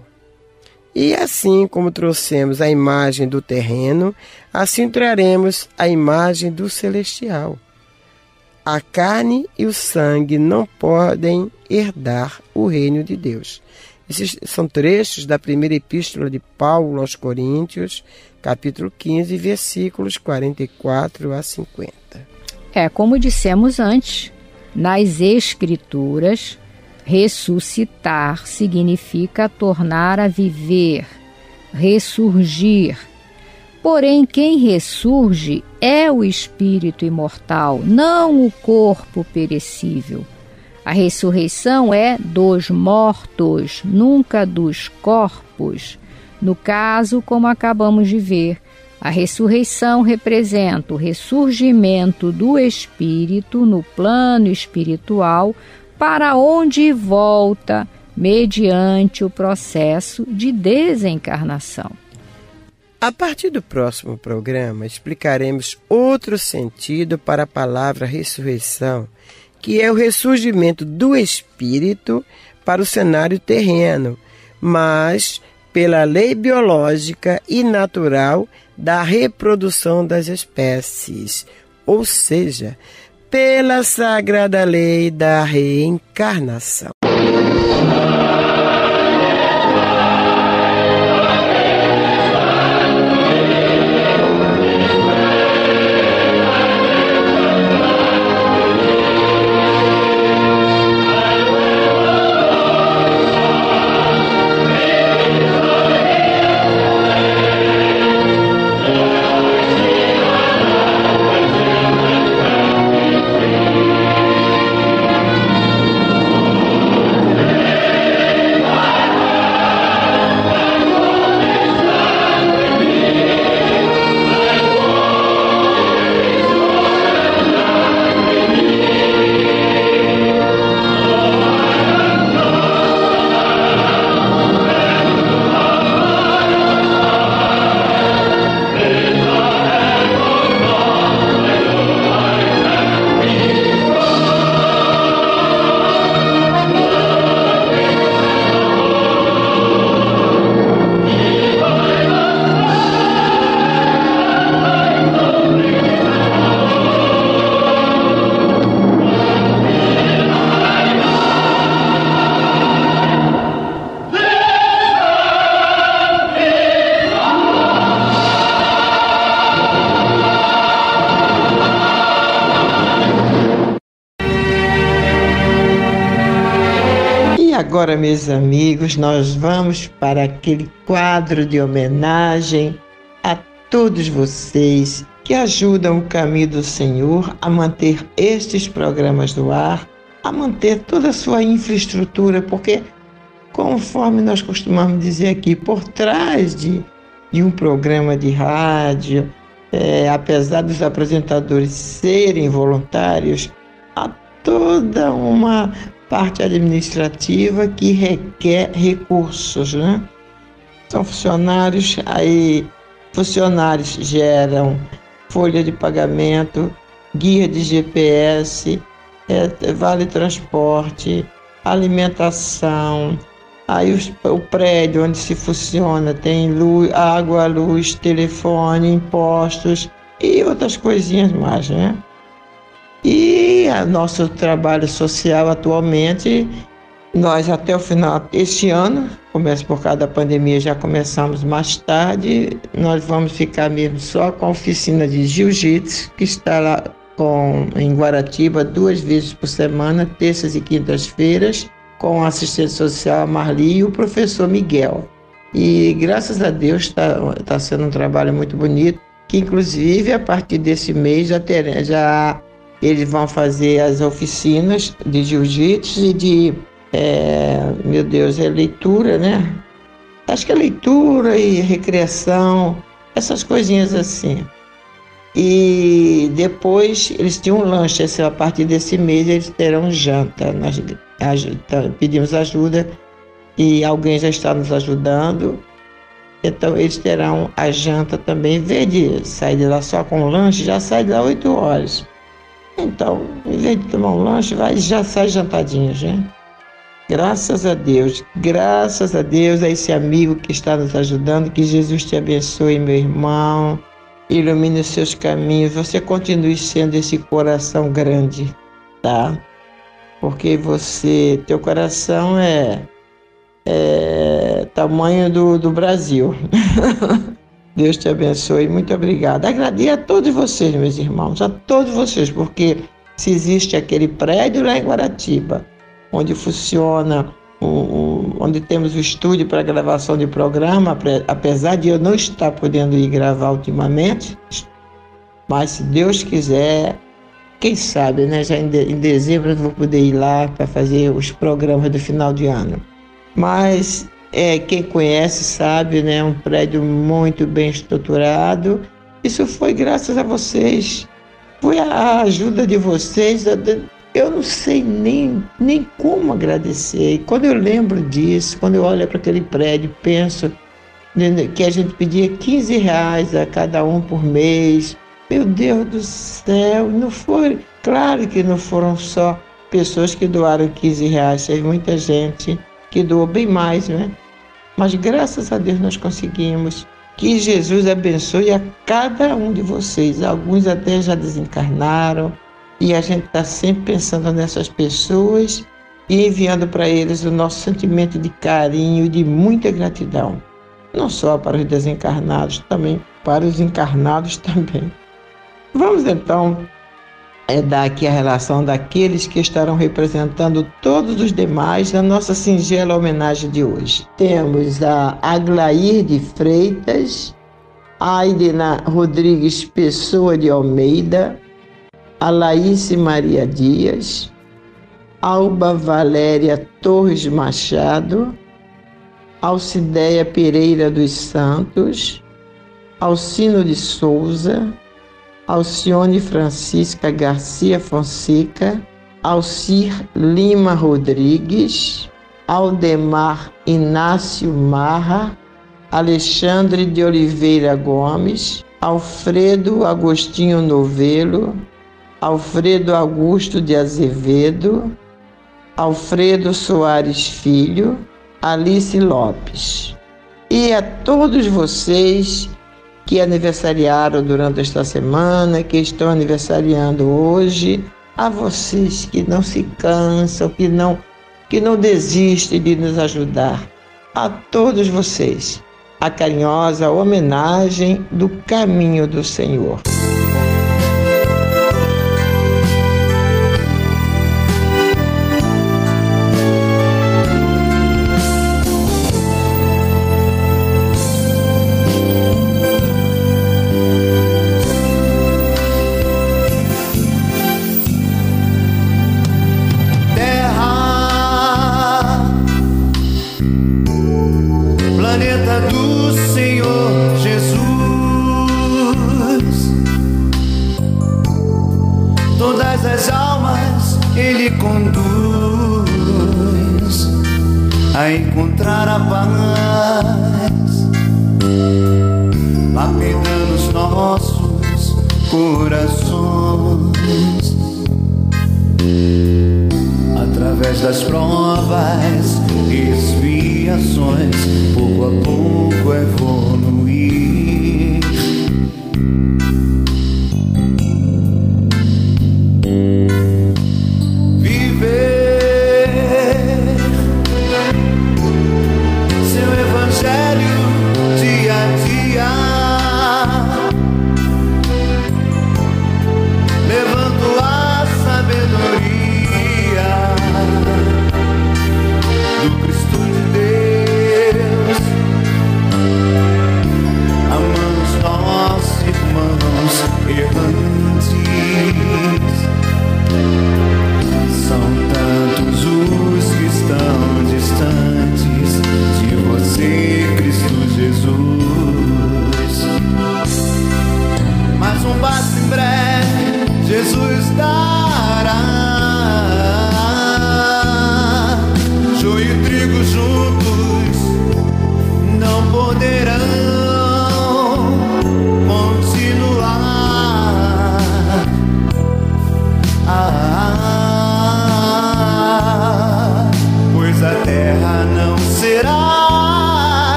E assim como trouxemos a imagem do terreno, assim traremos a imagem do celestial. A carne e o sangue não podem herdar o reino de Deus. Esses são trechos da primeira epístola de Paulo aos Coríntios, capítulo 15, versículos 44 a 50. É, como dissemos antes, nas Escrituras, Ressuscitar significa tornar a viver, ressurgir. Porém, quem ressurge é o espírito imortal, não o corpo perecível. A ressurreição é dos mortos, nunca dos corpos. No caso, como acabamos de ver, a ressurreição representa o ressurgimento do espírito no plano espiritual para onde volta mediante o processo de desencarnação. A partir do próximo programa, explicaremos outro sentido para a palavra ressurreição, que é o ressurgimento do espírito para o cenário terreno, mas pela lei biológica e natural da reprodução das espécies, ou seja, pela sagrada lei da reencarnação. Agora, meus amigos, nós vamos para aquele quadro de homenagem a todos vocês que ajudam o caminho do Senhor a manter estes programas no ar, a manter toda a sua infraestrutura, porque, conforme nós costumamos dizer aqui, por trás de, de um programa de rádio, é, apesar dos apresentadores serem voluntários, há toda uma parte administrativa que requer recursos, né? São funcionários, aí funcionários geram folha de pagamento, guia de GPS, é, vale transporte, alimentação. Aí os, o prédio onde se funciona tem luz, água, luz, telefone, impostos e outras coisinhas mais, né? E o nosso trabalho social atualmente, nós até o final deste ano, começa por causa da pandemia, já começamos mais tarde, nós vamos ficar mesmo só com a oficina de jiu-jitsu, que está lá com, em Guaratiba duas vezes por semana, terças e quintas-feiras, com a assistente social Marli e o professor Miguel. E graças a Deus está tá sendo um trabalho muito bonito, que inclusive a partir desse mês já, ter, já eles vão fazer as oficinas de jiu-jitsu e de, é, meu Deus, é leitura, né? Acho que é leitura e recreação, essas coisinhas assim. E depois eles tinham um lanche, assim, a partir desse mês eles terão janta. Nós pedimos ajuda e alguém já está nos ajudando. Então eles terão a janta também. Em vez de sair de lá só com lanche, já sai de lá 8 horas. Então, em vez de tomar um lanche, vai já sai jantadinho, já. Graças a Deus, graças a Deus a esse amigo que está nos ajudando, que Jesus te abençoe, meu irmão, ilumine os seus caminhos, você continue sendo esse coração grande, tá? Porque você, teu coração é, é tamanho do, do Brasil. [laughs] Deus te abençoe. Muito obrigada. Agradeço a todos vocês, meus irmãos, a todos vocês, porque se existe aquele prédio lá em Guaratiba, onde funciona, um, um, onde temos o estúdio para gravação de programa, apesar de eu não estar podendo ir gravar ultimamente, mas se Deus quiser, quem sabe, né? Já em, de, em dezembro eu vou poder ir lá para fazer os programas do final de ano. Mas é, quem conhece sabe, né? Um prédio muito bem estruturado. Isso foi graças a vocês. Foi a ajuda de vocês. Eu não sei nem, nem como agradecer. E quando eu lembro disso, quando eu olho para aquele prédio, penso né, que a gente pedia 15 reais a cada um por mês. Meu Deus do céu, não foi. Claro que não foram só pessoas que doaram 15 reais, teve muita gente que doou bem mais, né? Mas graças a Deus nós conseguimos. Que Jesus abençoe a cada um de vocês. Alguns até já desencarnaram e a gente está sempre pensando nessas pessoas e enviando para eles o nosso sentimento de carinho e de muita gratidão. Não só para os desencarnados, também para os encarnados [laughs] também. Vamos então é dar aqui a relação daqueles que estarão representando todos os demais na nossa singela homenagem de hoje. Temos a Aglair de Freitas, Aidena Rodrigues Pessoa de Almeida, a Laís Maria Dias, Alba Valéria Torres Machado, Alcideia Pereira dos Santos, Alcino de Souza, Alcione Francisca Garcia Fonseca, Alcir Lima Rodrigues, Aldemar Inácio Marra, Alexandre de Oliveira Gomes, Alfredo Agostinho Novelo, Alfredo Augusto de Azevedo, Alfredo Soares Filho, Alice Lopes. E a todos vocês que aniversariaram durante esta semana, que estão aniversariando hoje, a vocês que não se cansam, que não que não desistem de nos ajudar. A todos vocês, a carinhosa homenagem do caminho do Senhor.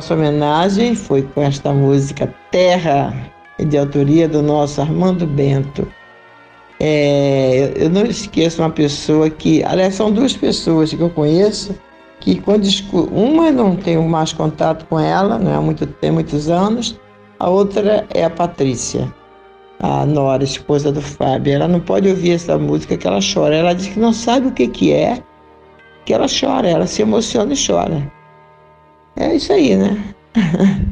Nossa homenagem foi com esta música Terra, de autoria do nosso Armando Bento. É, eu não esqueço uma pessoa que, aliás, são duas pessoas que eu conheço que quando uma não tenho mais contato com ela, não é muito tem muitos anos, a outra é a Patrícia, a Nora, esposa do Fábio. Ela não pode ouvir essa música que ela chora. Ela diz que não sabe o que que é, porque ela chora, ela se emociona e chora. Isso aí, né? [laughs]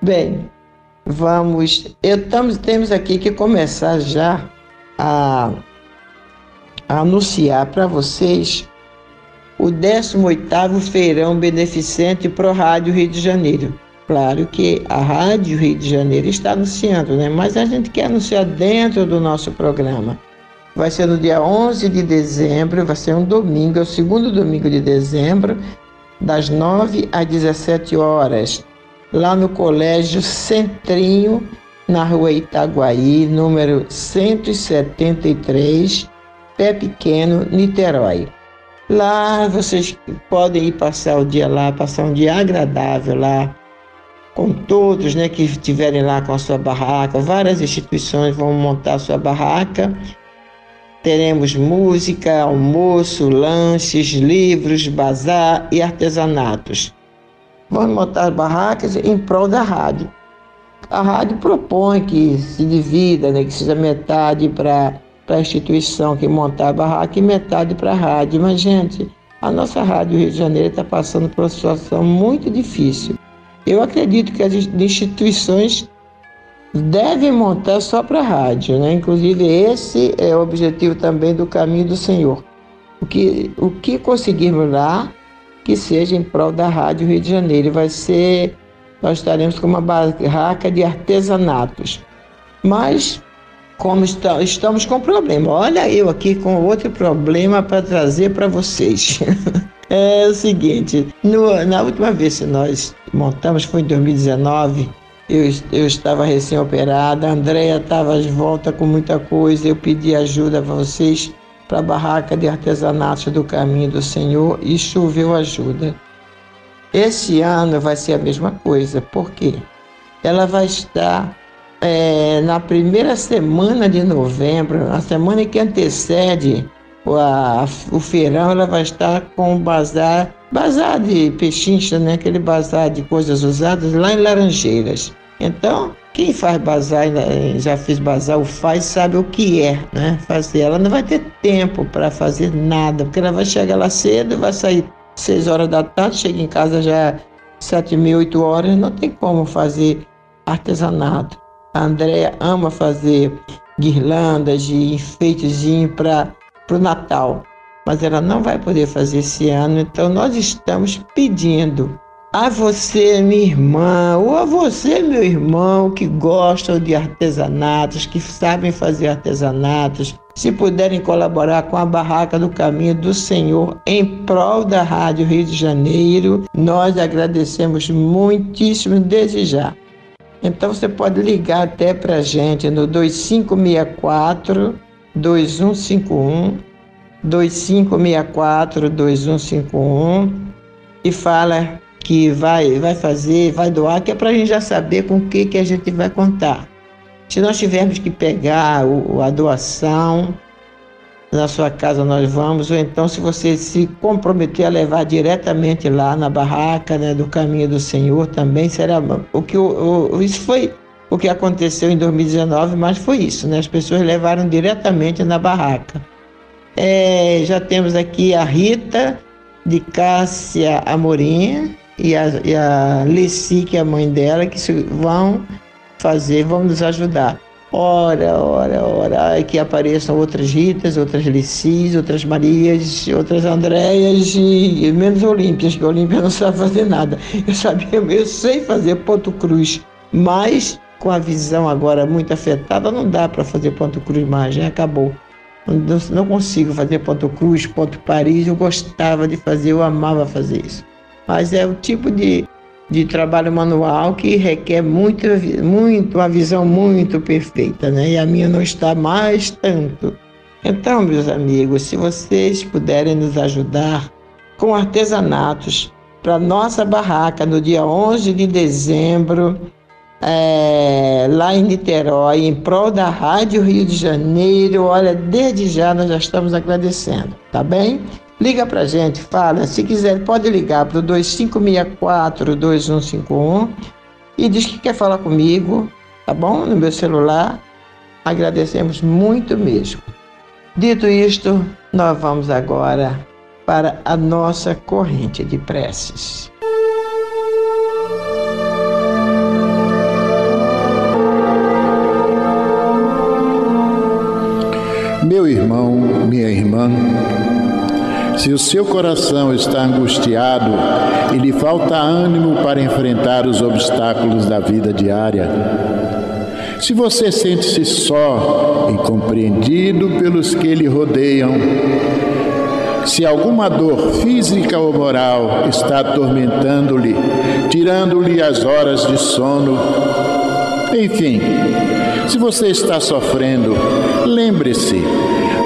Bem, vamos. Eu tamo, temos aqui que começar já a, a anunciar para vocês o 18º Feirão Beneficente Pro Rádio Rio de Janeiro. Claro que a Rádio Rio de Janeiro está anunciando, né? Mas a gente quer anunciar dentro do nosso programa. Vai ser no dia 11 de dezembro, vai ser um domingo, é o segundo domingo de dezembro, das 9 às 17 horas, lá no Colégio Centrinho, na rua Itaguaí, número 173, Pé Pequeno, Niterói. Lá vocês podem ir passar o dia lá, passar um dia agradável lá, com todos né, que estiverem lá com a sua barraca. Várias instituições vão montar sua barraca. Teremos música, almoço, lanches, livros, bazar e artesanatos. Vamos montar barracas em prol da rádio. A rádio propõe que se divida, né, que seja metade para a instituição que montar a barraca e metade para a rádio. Mas, gente, a nossa Rádio Rio de Janeiro está passando por uma situação muito difícil. Eu acredito que as instituições devem montar só para rádio, né? Inclusive, esse é o objetivo também do caminho do Senhor. O que, o que conseguirmos lá, que seja em prol da Rádio Rio de Janeiro. Vai ser, nós estaremos com uma barraca de artesanatos. Mas como está, estamos com problema. Olha eu aqui com outro problema para trazer para vocês. [laughs] é o seguinte, no, na última vez que nós montamos, foi em 2019, eu, eu estava recém-operada, a Andrea estava de volta com muita coisa, eu pedi ajuda para vocês para a barraca de artesanato do Caminho do Senhor e choveu ajuda. Esse ano vai ser a mesma coisa, por quê? Ela vai estar é, na primeira semana de novembro, a semana que antecede a, o feirão, ela vai estar com o bazar, bazar de pechincha, né? aquele bazar de coisas usadas lá em Laranjeiras. Então, quem faz bazar, já fez bazar ou faz, sabe o que é, né? Fazer. Ela não vai ter tempo para fazer nada, porque ela vai chegar lá cedo, vai sair seis horas da tarde, chega em casa já sete mil, oito horas, não tem como fazer artesanato. A Andrea ama fazer guirlandas de enfeitezinho para o Natal, mas ela não vai poder fazer esse ano, então nós estamos pedindo a você, minha irmã, ou a você, meu irmão, que gostam de artesanatos, que sabem fazer artesanatos, se puderem colaborar com a Barraca do Caminho do Senhor em prol da Rádio Rio de Janeiro, nós agradecemos muitíssimo desde já. Então você pode ligar até para a gente no 2564 2151 2564 2151 e fala que vai, vai fazer, vai doar, que é para a gente já saber com o que, que a gente vai contar. Se nós tivermos que pegar o, a doação, na sua casa nós vamos, ou então se você se comprometer a levar diretamente lá na barraca né, do caminho do Senhor também será o que o, o, isso foi o que aconteceu em 2019, mas foi isso, né? As pessoas levaram diretamente na barraca. É, já temos aqui a Rita de Cássia Amorim e a, e a Leci, que é a mãe dela, que vão fazer, vão nos ajudar. Ora, ora, ora, que apareçam outras Ritas, outras Licis, outras Marias, outras Andréias e, menos Olímpias, que Olímpia não sabe fazer nada. Eu sabia, eu sei fazer ponto cruz, mas com a visão agora muito afetada, não dá para fazer ponto cruz já acabou. Não, não consigo fazer ponto cruz, ponto Paris, eu gostava de fazer, eu amava fazer isso. Mas é o tipo de, de trabalho manual que requer muito, muito, uma visão muito perfeita, né? E a minha não está mais tanto. Então, meus amigos, se vocês puderem nos ajudar com artesanatos para nossa barraca no dia 11 de dezembro, é, lá em Niterói, em prol da Rádio Rio de Janeiro, olha, desde já nós já estamos agradecendo, tá bem? Liga pra gente, fala. Se quiser, pode ligar para o 2564-2151 e diz que quer falar comigo, tá bom? No meu celular. Agradecemos muito mesmo. Dito isto, nós vamos agora para a nossa corrente de preces. Minha irmã, se o seu coração está angustiado e lhe falta ânimo para enfrentar os obstáculos da vida diária, se você sente-se só, incompreendido pelos que lhe rodeiam, se alguma dor física ou moral está atormentando-lhe, tirando-lhe as horas de sono, enfim, se você está sofrendo, lembre-se,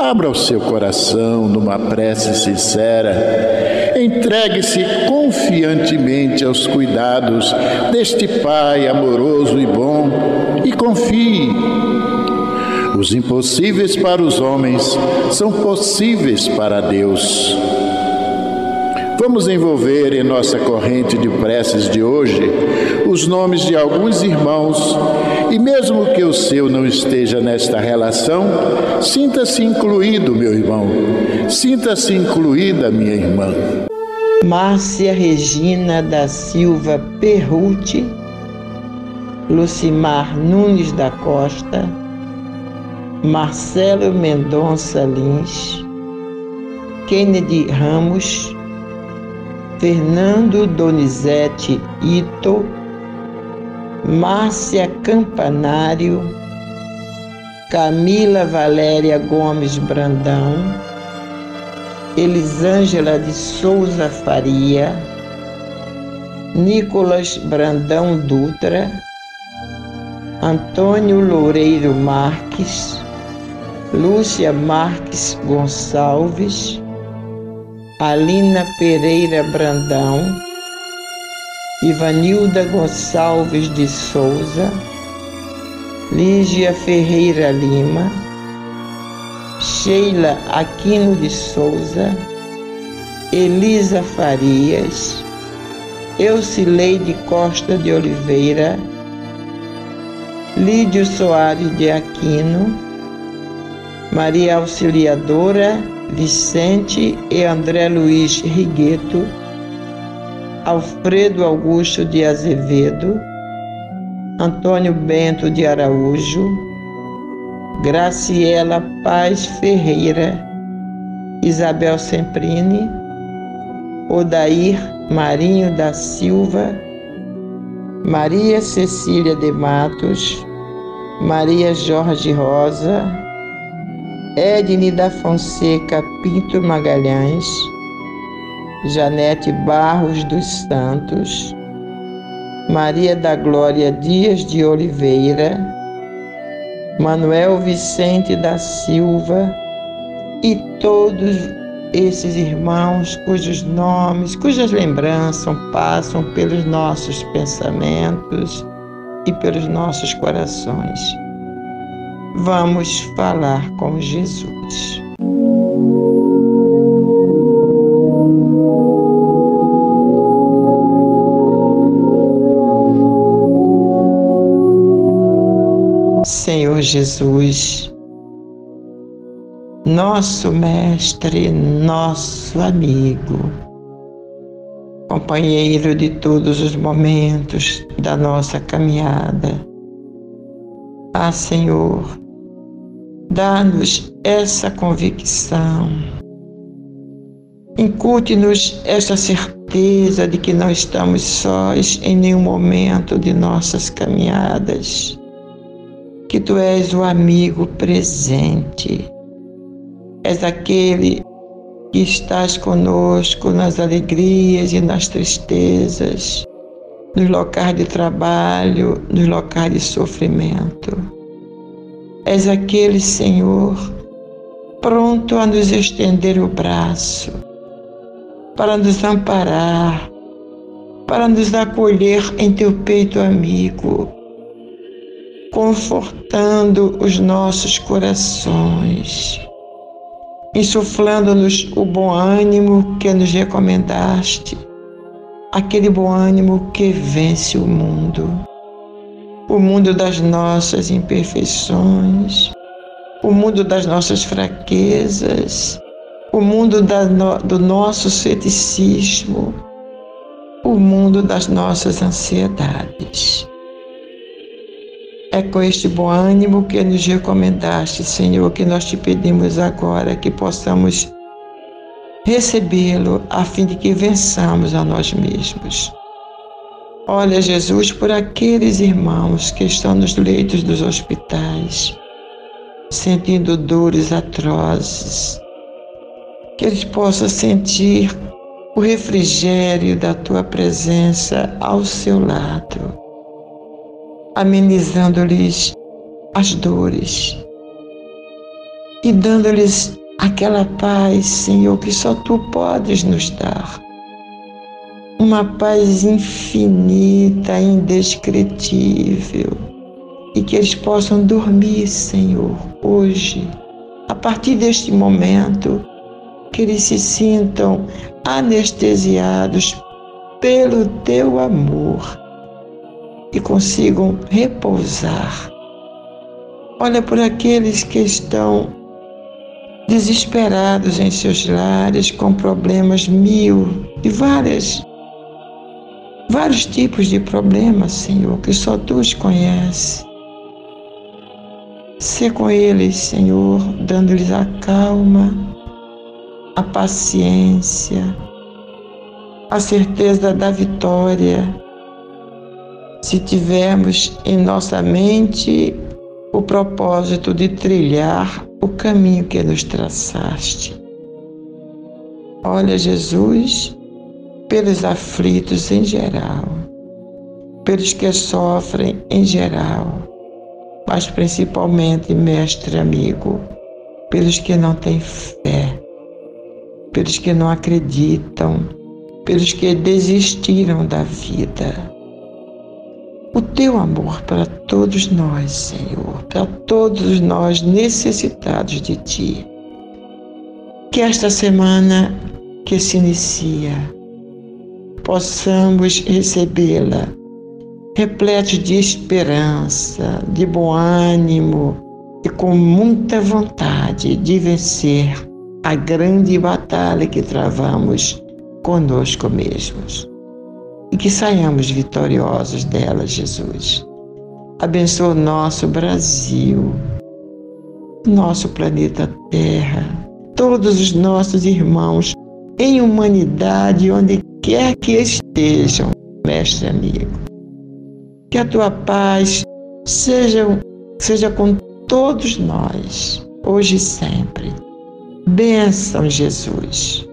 Abra o seu coração numa prece sincera. Entregue-se confiantemente aos cuidados deste Pai amoroso e bom e confie. Os impossíveis para os homens são possíveis para Deus. Vamos envolver em nossa corrente de preces de hoje os nomes de alguns irmãos e, mesmo que o seu não esteja nesta relação, sinta-se incluído, meu irmão, sinta-se incluída, minha irmã. Márcia Regina da Silva Perruti, Lucimar Nunes da Costa, Marcelo Mendonça Lins, Kennedy Ramos, Fernando Donizete Ito, Márcia Campanário, Camila Valéria Gomes Brandão, Elisângela de Souza Faria, Nicolas Brandão Dutra, Antônio Loureiro Marques, Lúcia Marques Gonçalves, Alina Pereira Brandão, Ivanilda Gonçalves de Souza, Lígia Ferreira Lima, Sheila Aquino de Souza, Elisa Farias, Eucileide Costa de Oliveira, Lídio Soares de Aquino, Maria Auxiliadora Vicente e André Luiz Rigueto, Alfredo Augusto de Azevedo, Antônio Bento de Araújo, Graciela Paz Ferreira, Isabel Semprini, Odair Marinho da Silva, Maria Cecília de Matos, Maria Jorge Rosa, Edne da Fonseca Pinto Magalhães, Janete Barros dos Santos, Maria da Glória Dias de Oliveira, Manuel Vicente da Silva e todos esses irmãos cujos nomes, cujas lembranças passam pelos nossos pensamentos e pelos nossos corações. Vamos falar com Jesus. Senhor Jesus, nosso Mestre, nosso amigo, companheiro de todos os momentos da nossa caminhada. Ah, Senhor, Dá-nos essa convicção. Incute-nos certeza certeza de que não estamos sós em nenhum momento de nossas caminhadas, que tu és o amigo presente, és aquele que estás conosco nas alegrias e nas tristezas, nos locais de trabalho, nos locais de sofrimento. És aquele, Senhor, pronto a nos estender o braço, para nos amparar, para nos acolher em teu peito amigo, confortando os nossos corações, insuflando-nos o bom ânimo que nos recomendaste, aquele bom ânimo que vence o mundo, o mundo das nossas imperfeições o mundo das nossas fraquezas, o mundo no, do nosso ceticismo, o mundo das nossas ansiedades. É com este bom ânimo que nos recomendaste, Senhor, que nós te pedimos agora que possamos recebê-lo a fim de que vençamos a nós mesmos. Olha, Jesus, por aqueles irmãos que estão nos leitos dos hospitais, sentindo dores atrozes, que eles possam sentir o refrigério da tua presença ao seu lado, amenizando-lhes as dores e dando-lhes aquela paz, Senhor, que só tu podes nos dar. Uma paz infinita, indescritível e que eles possam dormir, Senhor, hoje, a partir deste momento, que eles se sintam anestesiados pelo teu amor e consigam repousar. Olha por aqueles que estão desesperados em seus lares com problemas mil e várias vários tipos de problemas, Senhor, que só tu os. Ser com eles, Senhor, dando-lhes a calma, a paciência, a certeza da vitória. Se tivermos em nossa mente o propósito de trilhar o caminho que nos traçaste. Olha, Jesus, pelos aflitos em geral, pelos que sofrem em geral mas principalmente, mestre amigo, pelos que não têm fé, pelos que não acreditam, pelos que desistiram da vida. O teu amor para todos nós, Senhor, para todos nós necessitados de ti. Que esta semana que se inicia, possamos recebê-la repletos de esperança, de bom ânimo e com muita vontade de vencer a grande batalha que travamos conosco mesmos. E que saiamos vitoriosos dela, Jesus. Abençoa o nosso Brasil, nosso planeta Terra, todos os nossos irmãos em humanidade, onde quer que estejam, mestre amigo. Que a tua paz seja, seja com todos nós, hoje e sempre. Bênção, Jesus.